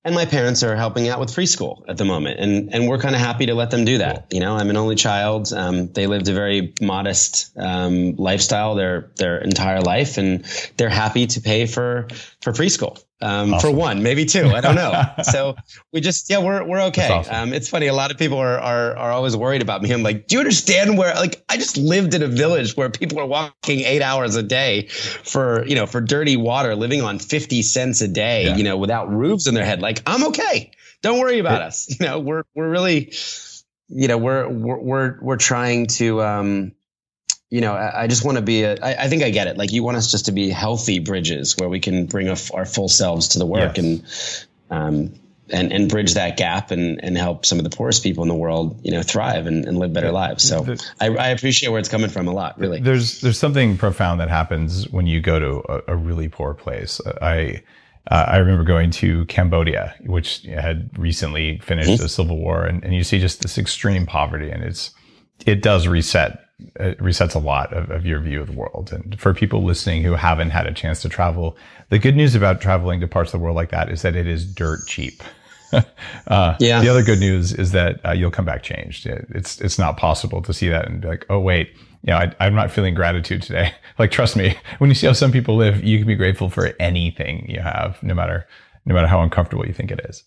and my parents are helping out with free school at the moment. And and we're kind of happy to let them do that. You know i'm an only child. Um, they lived a very modest um, lifestyle their their entire life. And they're happy to pay for for preschool um, awesome. for one, maybe two. I don't know. so we just, yeah, we're, we're okay. Awesome. Um, it's funny. A lot of people are, are, are always worried about me. I'm like, do you understand where, like, I just lived in a village where people are walking eight hours a day for, you know, for dirty water, living on 50 cents a day, yeah. you know, without roofs in their head. Like, I'm okay. Don't worry about it, us. You know, we're, we're really, you know, we're, we're, we're, we're trying to, um, you know, I, I just want to be a, I, I think I get it. Like you want us just to be healthy bridges where we can bring our full selves to the work yes. and, um, and, and bridge that gap and, and help some of the poorest people in the world, you know, thrive and, and live better lives. So I, I, appreciate where it's coming from a lot, really. There's, there's something profound that happens when you go to a, a really poor place. I, uh, I remember going to Cambodia, which had recently finished mm-hmm. a civil war and, and you see just this extreme poverty and it's, it does reset it resets a lot of, of, your view of the world. And for people listening who haven't had a chance to travel, the good news about traveling to parts of the world like that is that it is dirt cheap. uh, yeah. The other good news is that uh, you'll come back changed. It's it's not possible to see that and be like, oh wait, you know, I, am not feeling gratitude today. like, trust me, when you see how some people live, you can be grateful for anything you have, no matter no matter how uncomfortable you think it is.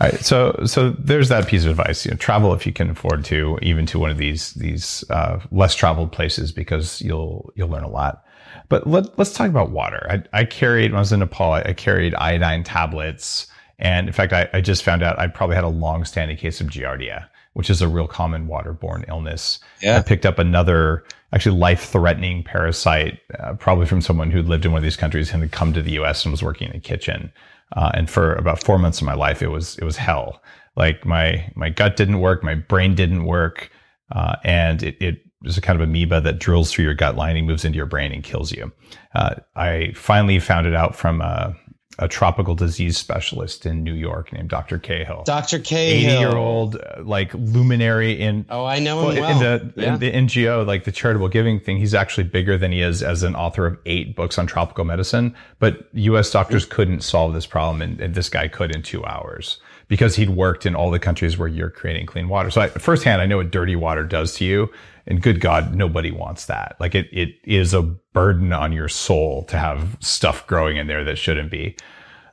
All right, so so there's that piece of advice. You know, travel if you can afford to, even to one of these these uh, less traveled places, because you'll you'll learn a lot. But let, us talk about water. I, I, carried when I was in Nepal. I, I carried iodine tablets, and in fact, I, I, just found out I probably had a long-standing case of giardia, which is a real common waterborne illness. Yeah. I picked up another actually life-threatening parasite, uh, probably from someone who lived in one of these countries and had come to the U.S. and was working in a kitchen. Uh, and for about four months of my life, it was it was hell. Like my my gut didn't work, my brain didn't work, uh, and it, it was a kind of amoeba that drills through your gut lining, moves into your brain, and kills you. Uh, I finally found it out from a, a, tropical disease specialist in New York named Dr. Cahill. Dr. Cahill, eighty year old uh, like luminary in oh I know him well. in the yeah. in the NGO like the charitable giving thing. He's actually bigger than he is as an author of eight books on tropical medicine. But U.S. doctors couldn't solve this problem, and, and this guy could in two hours because he'd worked in all the countries where you're creating clean water. So I, firsthand, I know what dirty water does to you. And good God, nobody wants that. Like it, it is a burden on your soul to have stuff growing in there that shouldn't be.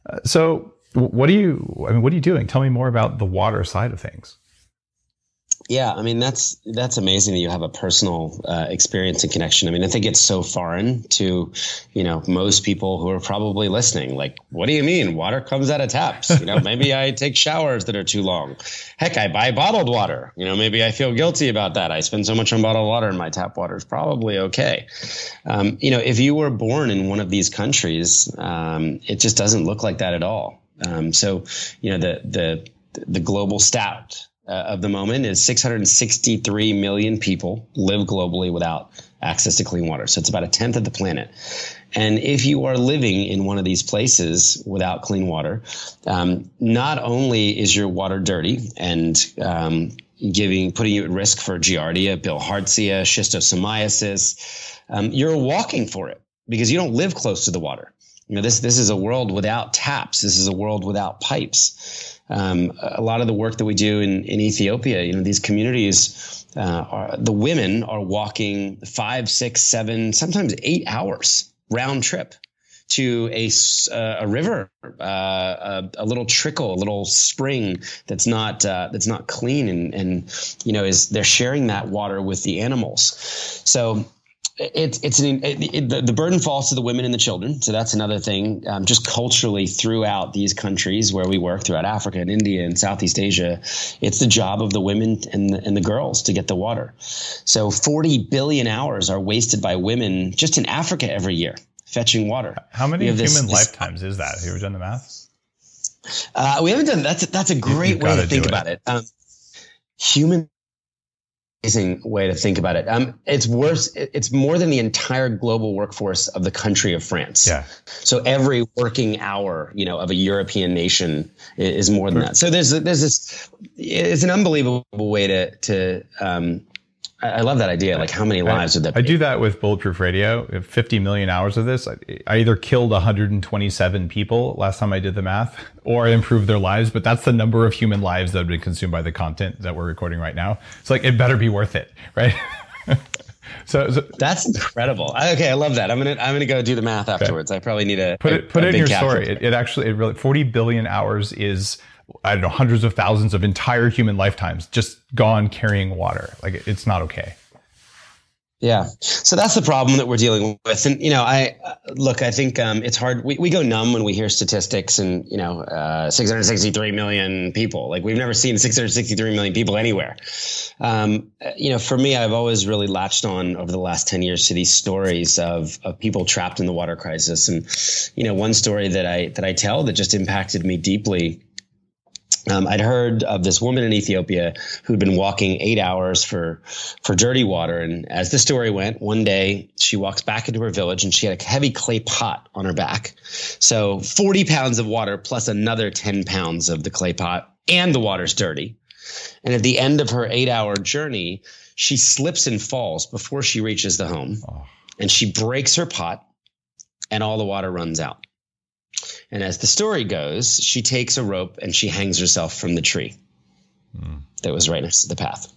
Uh, so what do you? I mean, what are you doing? Tell me more about the water side of things. Yeah, I mean that's that's amazing that you have a personal uh, experience and connection. I mean, I think it's so foreign to, you know, most people who are probably listening. Like, what do you mean? Water comes out of taps. You know, maybe I take showers that are too long. Heck, I buy bottled water. You know, maybe I feel guilty about that. I spend so much on bottled water, and my tap water is probably okay. Um, you know, if you were born in one of these countries, um, it just doesn't look like that at all. Um, so, you know, the the the global stat uh, of the moment is 663 million people live globally without access to clean water. So it's about a tenth of the planet. And if you are living in one of these places without clean water, um, not only is your water dirty and um, giving putting you at risk for giardia, bilharzia, schistosomiasis, um, you're walking for it because you don't live close to the water. You know, this this is a world without taps. This is a world without pipes. Um, a lot of the work that we do in, in Ethiopia, you know, these communities, uh, are, the women are walking five, six, seven, sometimes eight hours round trip to a, uh, a river, uh, a, a, little trickle, a little spring that's not uh, that's not clean, and and you know is they're sharing that water with the animals. So it's it's an, it, it, the, the burden falls to the women and the children. So that's another thing. Um, just culturally throughout these countries where we work, throughout Africa and India and Southeast Asia, it's the job of the women and the, and the girls to get the water. So 40 billion hours are wasted by women just in Africa every year fetching water. How many human this, lifetimes is that? Have you ever done the math? Uh, we haven't done that's that's a great way to think it. about it. Um, human amazing way to think about it. Um, it's worse. It's more than the entire global workforce of the country of France. Yeah. So every working hour, you know, of a European nation is more than that. So there's there's this. It's an unbelievable way to to um, I love that idea. Like, how many lives I, would that? I be? do that with Bulletproof Radio. 50 million hours of this. I, I, either killed 127 people last time I did the math, or I improved their lives. But that's the number of human lives that have been consumed by the content that we're recording right now. It's like it better be worth it, right? so, so, that's incredible. Okay, I love that. I'm gonna I'm gonna go do the math afterwards. Okay. I probably need a put it put a, it in your story. It, it actually it really 40 billion hours is I don't know, hundreds of thousands of entire human lifetimes just gone carrying water. Like it's not okay. Yeah. So that's the problem that we're dealing with. And, you know, I look, I think um, it's hard. We, we go numb when we hear statistics and, you know, uh, 663 million people. Like we've never seen 663 million people anywhere. Um, you know, for me, I've always really latched on over the last 10 years to these stories of, of people trapped in the water crisis. And, you know, one story that I, that I tell that just impacted me deeply um, I'd heard of this woman in Ethiopia who'd been walking eight hours for for dirty water, and as the story went, one day she walks back into her village and she had a heavy clay pot on her back. So forty pounds of water plus another ten pounds of the clay pot, and the water's dirty. And at the end of her eight hour journey, she slips and falls before she reaches the home, oh. and she breaks her pot, and all the water runs out. And as the story goes, she takes a rope and she hangs herself from the tree mm. that was right next to the path.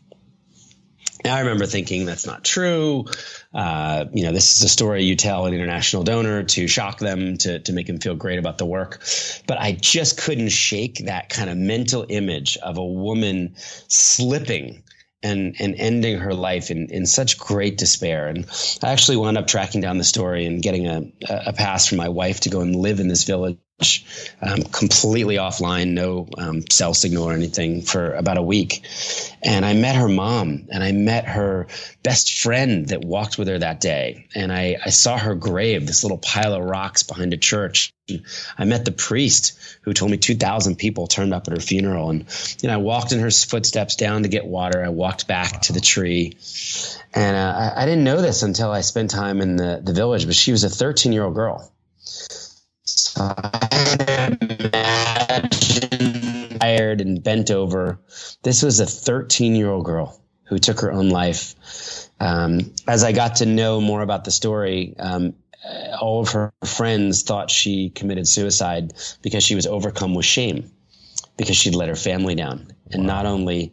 Now I remember thinking that's not true. Uh, you know, this is a story you tell an international donor to shock them, to to make them feel great about the work. But I just couldn't shake that kind of mental image of a woman slipping and and ending her life in in such great despair. And I actually wound up tracking down the story and getting a a pass from my wife to go and live in this village um, completely offline, no um, cell signal or anything for about a week. And I met her mom and I met her best friend that walked with her that day. And I, I saw her grave, this little pile of rocks behind a church. I met the priest who told me 2,000 people turned up at her funeral. And, you know, I walked in her footsteps down to get water. I walked back wow. to the tree. And uh, I, I didn't know this until I spent time in the, the village, but she was a 13 year old girl tired and bent over. This was a 13 year old girl who took her own life. Um, as I got to know more about the story, um, all of her friends thought she committed suicide because she was overcome with shame because she'd let her family down. And not only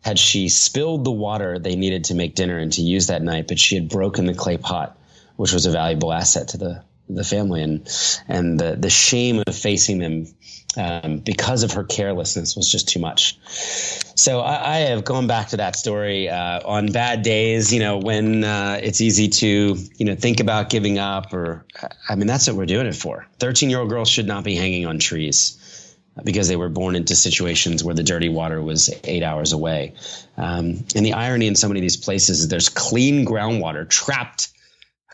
had she spilled the water they needed to make dinner and to use that night, but she had broken the clay pot, which was a valuable asset to the the family and and the the shame of facing them um, because of her carelessness was just too much. So I, I have gone back to that story uh, on bad days, you know, when uh, it's easy to you know think about giving up, or I mean that's what we're doing it for. Thirteen year old girls should not be hanging on trees because they were born into situations where the dirty water was eight hours away. Um, and the irony in so many of these places is there's clean groundwater trapped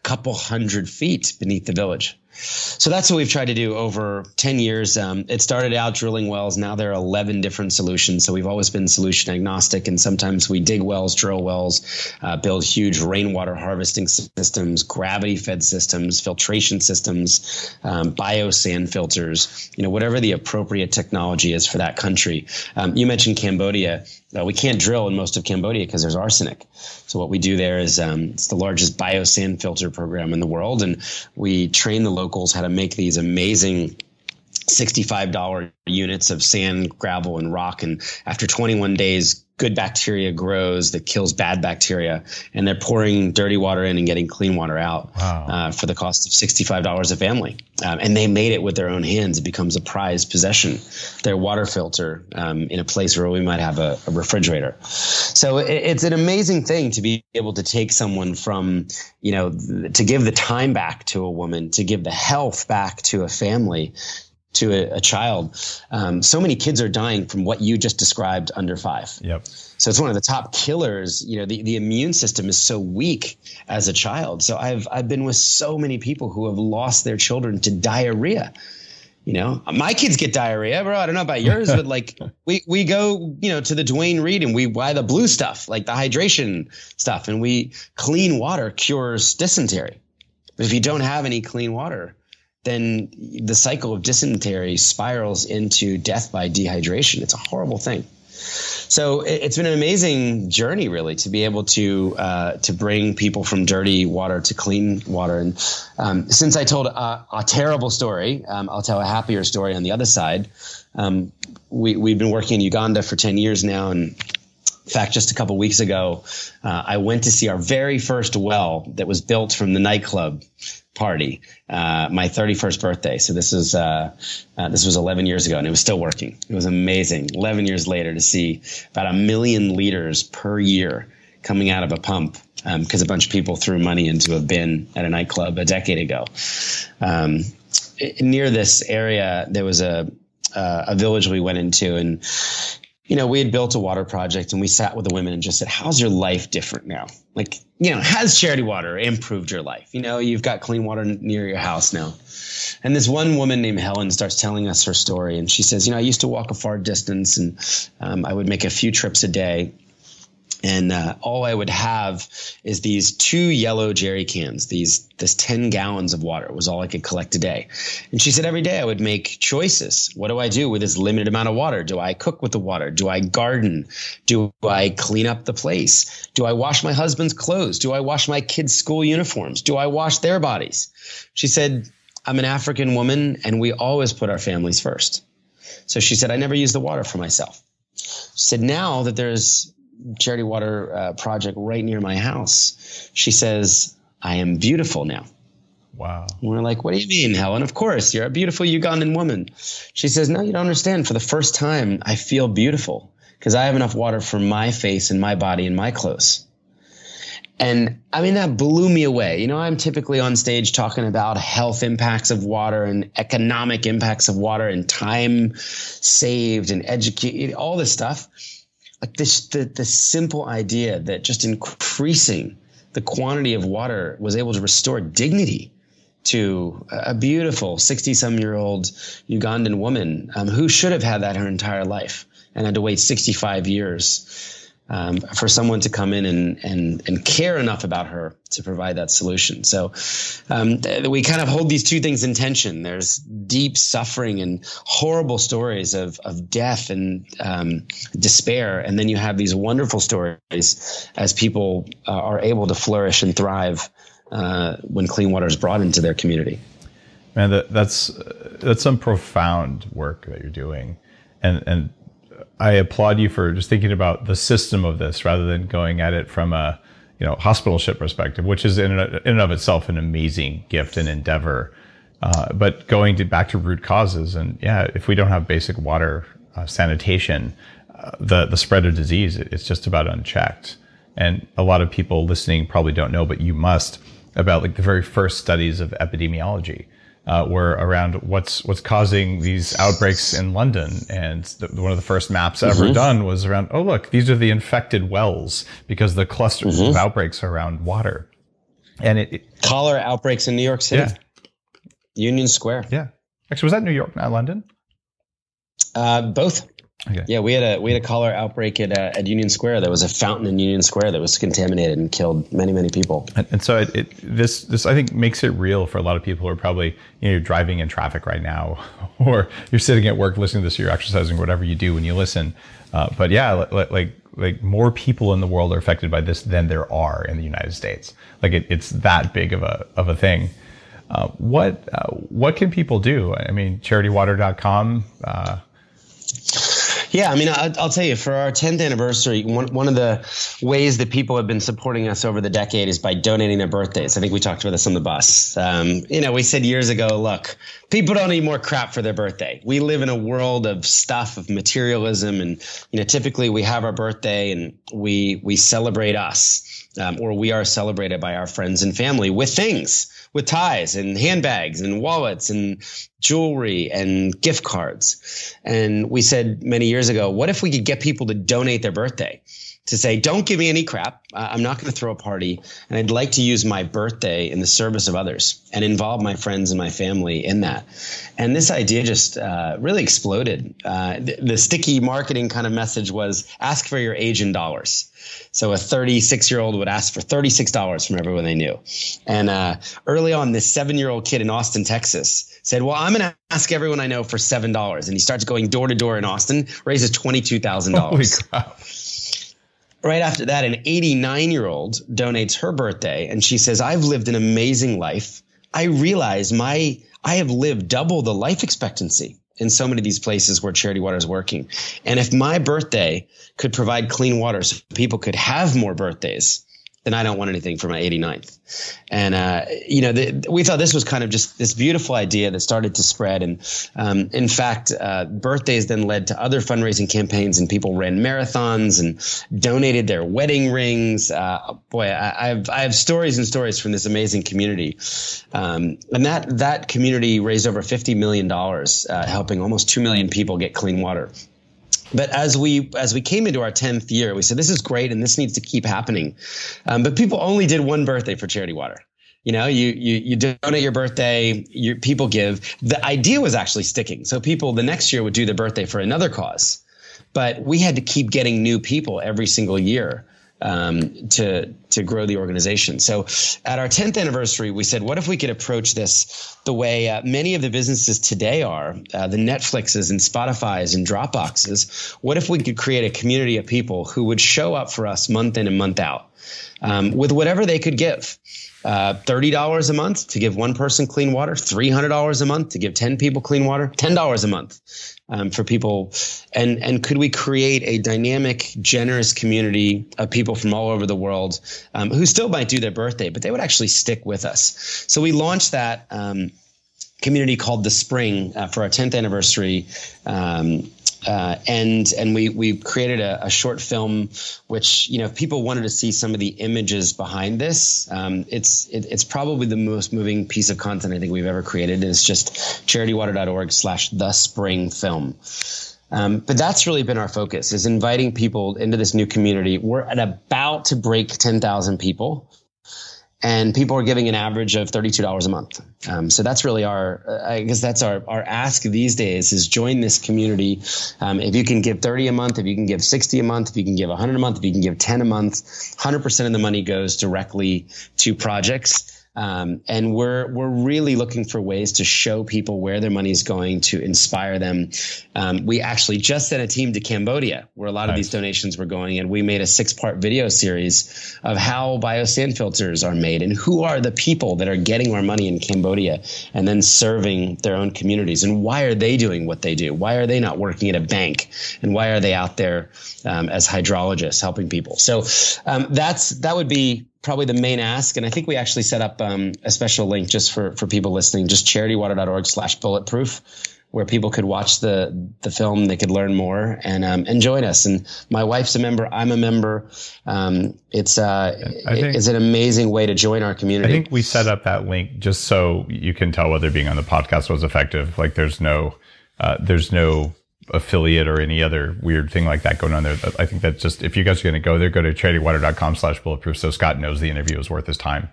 couple hundred feet beneath the village. So that's what we've tried to do over 10 years. Um, it started out drilling wells. Now there are 11 different solutions. So we've always been solution agnostic. And sometimes we dig wells, drill wells, uh, build huge rainwater harvesting systems, gravity fed systems, filtration systems, um, biosand filters, you know, whatever the appropriate technology is for that country. Um, you mentioned Cambodia. Uh, we can't drill in most of Cambodia because there's arsenic. So what we do there is um, it's the largest biosand filter program in the world, and we train the locals how to make these amazing $65 units of sand, gravel, and rock. And after 21 days, good bacteria grows that kills bad bacteria. And they're pouring dirty water in and getting clean water out wow. uh, for the cost of $65 a family. Um, and they made it with their own hands. It becomes a prized possession, their water filter um, in a place where we might have a, a refrigerator. So it, it's an amazing thing to be able to take someone from, you know, to give the time back to a woman, to give the health back to a family to a, a child. Um, so many kids are dying from what you just described under five. Yep. So it's one of the top killers. You know, the, the immune system is so weak as a child. So I've I've been with so many people who have lost their children to diarrhea. You know, my kids get diarrhea, bro. I don't know about yours, but like we we go, you know, to the Duane Reade and we buy the blue stuff, like the hydration stuff, and we clean water cures dysentery. But if you don't have any clean water, then the cycle of dysentery spirals into death by dehydration. It's a horrible thing. So it's been an amazing journey, really, to be able to uh, to bring people from dirty water to clean water. And um, since I told a, a terrible story, um, I'll tell a happier story on the other side. Um, we we've been working in Uganda for ten years now, and in fact, just a couple weeks ago, uh, I went to see our very first well that was built from the nightclub party, uh, my 31st birthday. So this was uh, uh, this was 11 years ago, and it was still working. It was amazing. 11 years later, to see about a million liters per year coming out of a pump because um, a bunch of people threw money into a bin at a nightclub a decade ago. Um, near this area, there was a uh, a village we went into, and you know, we had built a water project and we sat with the women and just said, how's your life different now? Like, you know, has charity water improved your life? You know, you've got clean water near your house now. And this one woman named Helen starts telling us her story. And she says, you know, I used to walk a far distance and um, I would make a few trips a day and uh, all I would have is these two yellow jerry cans. These this ten gallons of water was all I could collect a day. And she said every day I would make choices. What do I do with this limited amount of water? Do I cook with the water? Do I garden? Do I clean up the place? Do I wash my husband's clothes? Do I wash my kids' school uniforms? Do I wash their bodies? She said I'm an African woman, and we always put our families first. So she said I never use the water for myself. She said now that there's charity water uh, project right near my house. She says, I am beautiful now. Wow. And we're like, what do you mean, Helen? Of course, you're a beautiful Ugandan woman. She says, no, you don't understand. For the first time, I feel beautiful because I have enough water for my face and my body and my clothes. And I mean, that blew me away. You know, I'm typically on stage talking about health impacts of water and economic impacts of water and time saved and educate, all this stuff like this the, the simple idea that just increasing the quantity of water was able to restore dignity to a beautiful 60 some year old Ugandan woman um, who should have had that her entire life and had to wait 65 years um, for someone to come in and, and, and care enough about her to provide that solution. So um, th- we kind of hold these two things in tension. There's deep suffering and horrible stories of, of death and um, despair. And then you have these wonderful stories as people uh, are able to flourish and thrive uh, when clean water is brought into their community. Man, that, that's, that's some profound work that you're doing. And, and I applaud you for just thinking about the system of this rather than going at it from a you know hospitalship perspective, which is in, in and of itself an amazing gift and endeavor. Uh, but going to back to root causes, and yeah, if we don't have basic water uh, sanitation, uh, the the spread of disease it's just about unchecked. And a lot of people listening probably don't know, but you must about like the very first studies of epidemiology uh, were around what's what's causing these outbreaks in London, and the, one of the first maps ever mm-hmm. done was around. Oh, look, these are the infected wells because the clusters mm-hmm. of outbreaks are around water, and it, it cholera outbreaks in New York City, yeah. Union Square. Yeah, actually, was that New York, not London? Uh, both. Okay. Yeah, we had a we had a cholera outbreak at uh, at Union Square. There was a fountain in Union Square that was contaminated and killed many many people. And, and so it, it, this this I think makes it real for a lot of people who are probably you know you're driving in traffic right now, or you're sitting at work listening to this, or you're exercising, whatever you do when you listen. Uh, but yeah, like, like like more people in the world are affected by this than there are in the United States. Like it, it's that big of a of a thing. Uh, what uh, what can people do? I mean, charitywater.com. Uh, yeah, I mean, I, will tell you, for our 10th anniversary, one, one of the ways that people have been supporting us over the decade is by donating their birthdays. I think we talked about this on the bus. Um, you know, we said years ago, look, people don't need more crap for their birthday. We live in a world of stuff, of materialism, and you know, typically we have our birthday and we we celebrate us. Um, or we are celebrated by our friends and family with things with ties and handbags and wallets and jewelry and gift cards. And we said many years ago, what if we could get people to donate their birthday? To say, don't give me any crap. I'm not going to throw a party. And I'd like to use my birthday in the service of others and involve my friends and my family in that. And this idea just uh, really exploded. Uh, the, the sticky marketing kind of message was ask for your age in dollars. So a 36 year old would ask for $36 from everyone they knew. And uh, early on, this seven year old kid in Austin, Texas said, Well, I'm going to ask everyone I know for $7. And he starts going door to door in Austin, raises $22,000. Right after that, an 89 year old donates her birthday and she says, I've lived an amazing life. I realize my, I have lived double the life expectancy in so many of these places where charity water is working. And if my birthday could provide clean water so people could have more birthdays, then I don't want anything for my 89th. And, uh, you know, the, we thought this was kind of just this beautiful idea that started to spread. And um, in fact, uh, birthdays then led to other fundraising campaigns, and people ran marathons and donated their wedding rings. Uh, boy, I, I, have, I have stories and stories from this amazing community. Um, and that, that community raised over $50 million, uh, helping almost 2 million people get clean water but as we as we came into our 10th year we said this is great and this needs to keep happening. Um, but people only did one birthday for charity water. You know you you, you donate your birthday your people give. The idea was actually sticking. So people the next year would do their birthday for another cause. But we had to keep getting new people every single year um, to to grow the organization. So, at our 10th anniversary, we said, what if we could approach this the way uh, many of the businesses today are, uh, the Netflixes and Spotify's and Dropboxes? What if we could create a community of people who would show up for us month in and month out um, with whatever they could give? Uh, $30 a month to give one person clean water, $300 a month to give 10 people clean water, $10 a month um, for people. And, and could we create a dynamic, generous community of people from all over the world um, who still might do their birthday, but they would actually stick with us? So we launched that. Um, community called the Spring uh, for our 10th anniversary um, uh, and and we we created a, a, short film, which you know if people wanted to see some of the images behind this. Um, it's it, it's probably the most moving piece of content I think we've ever created. It's just charitywater.org/slash the spring film. Um, but that's really been our focus is inviting people into this new community. We're at about to break 10,000 people and people are giving an average of $32 a month. Um, so that's really our, I guess that's our, our ask these days is join this community. Um, if you can give 30 a month, if you can give 60 a month, if you can give 100 a month, if you can give 10 a month, 100% of the money goes directly to projects. Um, and we're we're really looking for ways to show people where their money is going to inspire them. Um, we actually just sent a team to Cambodia, where a lot nice. of these donations were going, and we made a six part video series of how biosand filters are made and who are the people that are getting our money in Cambodia and then serving their own communities and why are they doing what they do? Why are they not working at a bank? And why are they out there um, as hydrologists helping people? So um, that's that would be probably the main ask. And I think we actually set up um, a special link just for for people listening, just charitywater.org slash bulletproof where people could watch the the film, they could learn more and um, and join us. And my wife's a member, I'm a member. Um, it's uh, think, it's an amazing way to join our community. I think we set up that link just so you can tell whether being on the podcast was effective. Like there's no uh, there's no affiliate or any other weird thing like that going on there. I think that just if you guys are going to go there, go to charitywater.com slash bulletproof so Scott knows the interview was worth his time.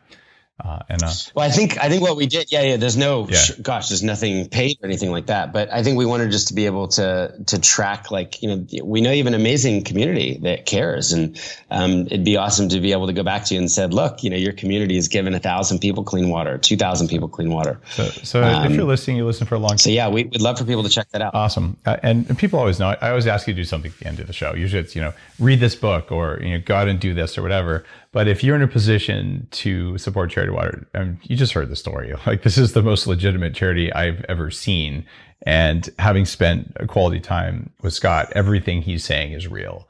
Uh, and uh, well, I think I think what we did, yeah, yeah. There's no, yeah. Sh- gosh, there's nothing paid or anything like that. But I think we wanted just to be able to to track, like you know, we know you have an amazing community that cares, and um, it'd be awesome to be able to go back to you and said, look, you know, your community has given a thousand people clean water, two thousand people clean water. So, so um, if you're listening, you listen for a long time. So yeah, we, would love for people to check that out. Awesome, uh, and, and people always know. I always ask you to do something at the end of the show. Usually, it's you know, read this book or you know, go out and do this or whatever. But if you're in a position to support Charity Water, I mean, you just heard the story. Like this is the most legitimate charity I've ever seen. And having spent a quality time with Scott, everything he's saying is real.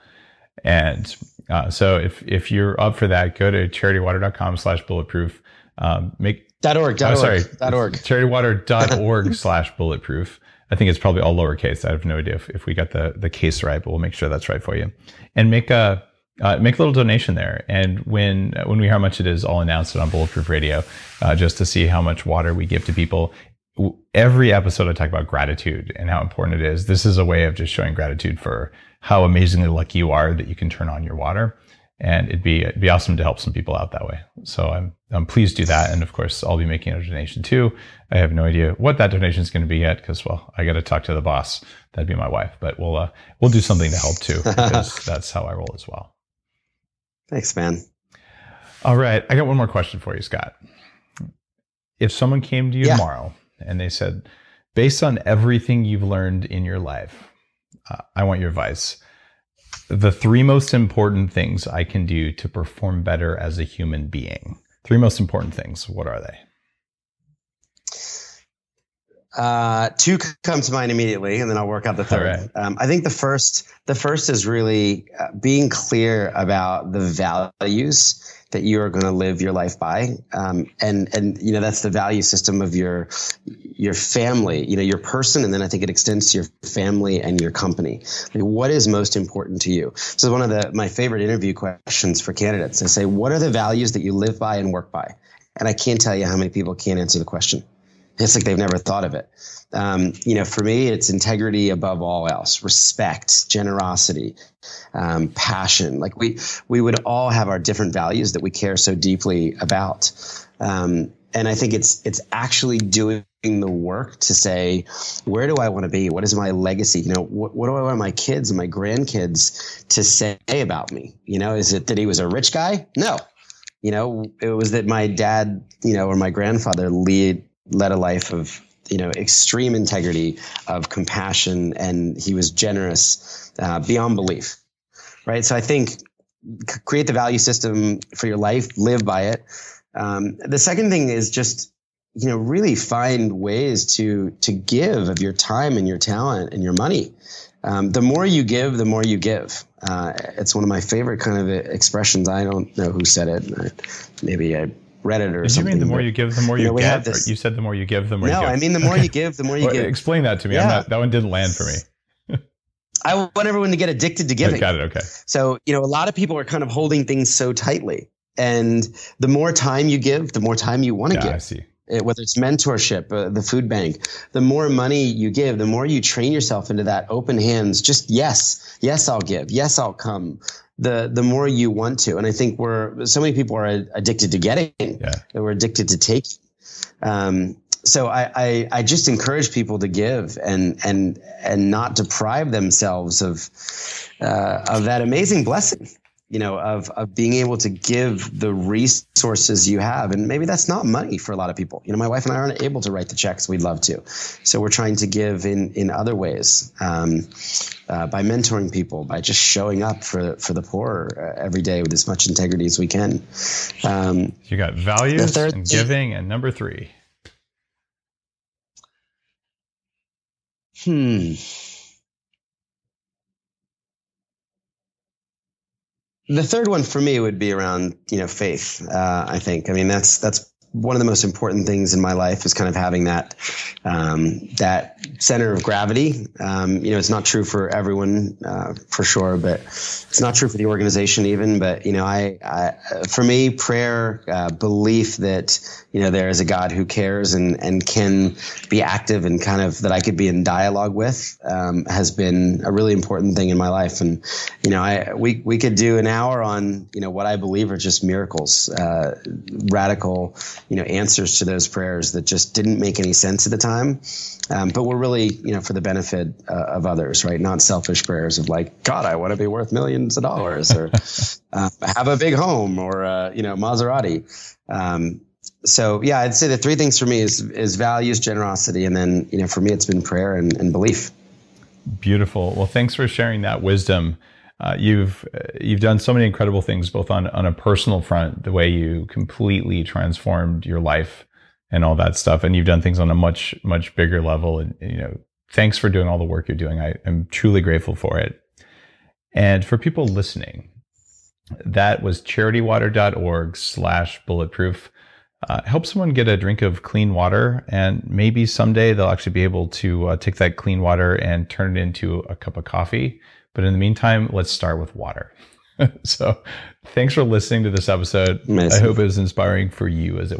And uh, so if if you're up for that, go to charitywater.com slash bulletproof. Um, make dot org. Dot oh, sorry, dot org. Charitywater.org slash bulletproof. I think it's probably all lowercase. I have no idea if, if we got the, the case right, but we'll make sure that's right for you. And make a uh, make a little donation there. And when when we hear how much it is, I'll announce it on Bulletproof Radio, uh, just to see how much water we give to people. Every episode, I talk about gratitude and how important it is. This is a way of just showing gratitude for how amazingly lucky you are that you can turn on your water. And it'd be it'd be awesome to help some people out that way. So I'm I'm pleased to do that. And of course, I'll be making a donation too. I have no idea what that donation is going to be yet because well, I got to talk to the boss. That'd be my wife. But we'll uh, we'll do something to help too because that's how I roll as well. Thanks, man. All right. I got one more question for you, Scott. If someone came to you yeah. tomorrow and they said, based on everything you've learned in your life, uh, I want your advice. The three most important things I can do to perform better as a human being. Three most important things. What are they? Uh, two come to mind immediately, and then I'll work out the third. Right. Um, I think the first, the first is really uh, being clear about the values that you are going to live your life by, um, and and you know that's the value system of your your family, you know, your person, and then I think it extends to your family and your company. Like, what is most important to you? So one of the my favorite interview questions for candidates. I say, what are the values that you live by and work by? And I can't tell you how many people can't answer the question. It's like they've never thought of it. Um, you know, for me, it's integrity above all else, respect, generosity, um, passion. Like we, we would all have our different values that we care so deeply about. Um, and I think it's, it's actually doing the work to say, where do I want to be? What is my legacy? You know, what, what do I want my kids and my grandkids to say about me? You know, is it that he was a rich guy? No. You know, it was that my dad, you know, or my grandfather lead, led a life of you know extreme integrity, of compassion, and he was generous uh, beyond belief. Right. So I think create the value system for your life, live by it. Um, the second thing is just you know really find ways to to give of your time and your talent and your money. Um, the more you give, the more you give. Uh, it's one of my favorite kind of expressions. I don't know who said it. Maybe I Reddit or Did something. you mean the more you give, the more you, you know, get? This, you said the more you give, the more no, you get. No, I mean the more you give, the more you well, give. Explain that to me. Yeah. Not, that one didn't land for me. I want everyone to get addicted to giving. got it. Okay. So, you know, a lot of people are kind of holding things so tightly. And the more time you give, the more time you want to yeah, give. I see. It, whether it's mentorship, uh, the food bank, the more money you give, the more you train yourself into that open hands, just yes, yes, I'll give. Yes, I'll come the the more you want to. And I think we're so many people are addicted to getting, yeah. we're addicted to taking. Um, so I, I, I just encourage people to give and and and not deprive themselves of uh, of that amazing blessing you know, of, of being able to give the resources you have. And maybe that's not money for a lot of people. You know, my wife and I aren't able to write the checks we'd love to. So we're trying to give in, in other ways, um, uh, by mentoring people, by just showing up for, for the poor uh, every day with as much integrity as we can. Um, you got values and giving and number three. Hmm. The third one for me would be around, you know, faith. Uh, I think. I mean, that's that's one of the most important things in my life is kind of having that um, that center of gravity. Um, you know, it's not true for everyone uh, for sure, but it's not true for the organization even. But you know, I, I for me, prayer, uh, belief that you know there is a God who cares and and can be active and kind of that I could be in dialogue with um, has been a really important thing in my life. And you know, I we we could do an hour on you know what I believe are just miracles, uh, radical you know answers to those prayers that just didn't make any sense at the time um, but were really you know for the benefit uh, of others right? Not selfish prayers of like god i want to be worth millions of dollars or uh, have a big home or uh, you know maserati. Um, so yeah i'd say the three things for me is is values generosity and then you know for me it's been prayer and, and belief. Beautiful. Well thanks for sharing that wisdom. Uh, you've you've done so many incredible things, both on on a personal front, the way you completely transformed your life and all that stuff, and you've done things on a much much bigger level. And you know, thanks for doing all the work you're doing. I am truly grateful for it. And for people listening, that was charitywater.org/slash bulletproof. Uh, help someone get a drink of clean water, and maybe someday they'll actually be able to uh, take that clean water and turn it into a cup of coffee but in the meantime, let's start with water. so thanks for listening to this episode. I hope it was inspiring for you as it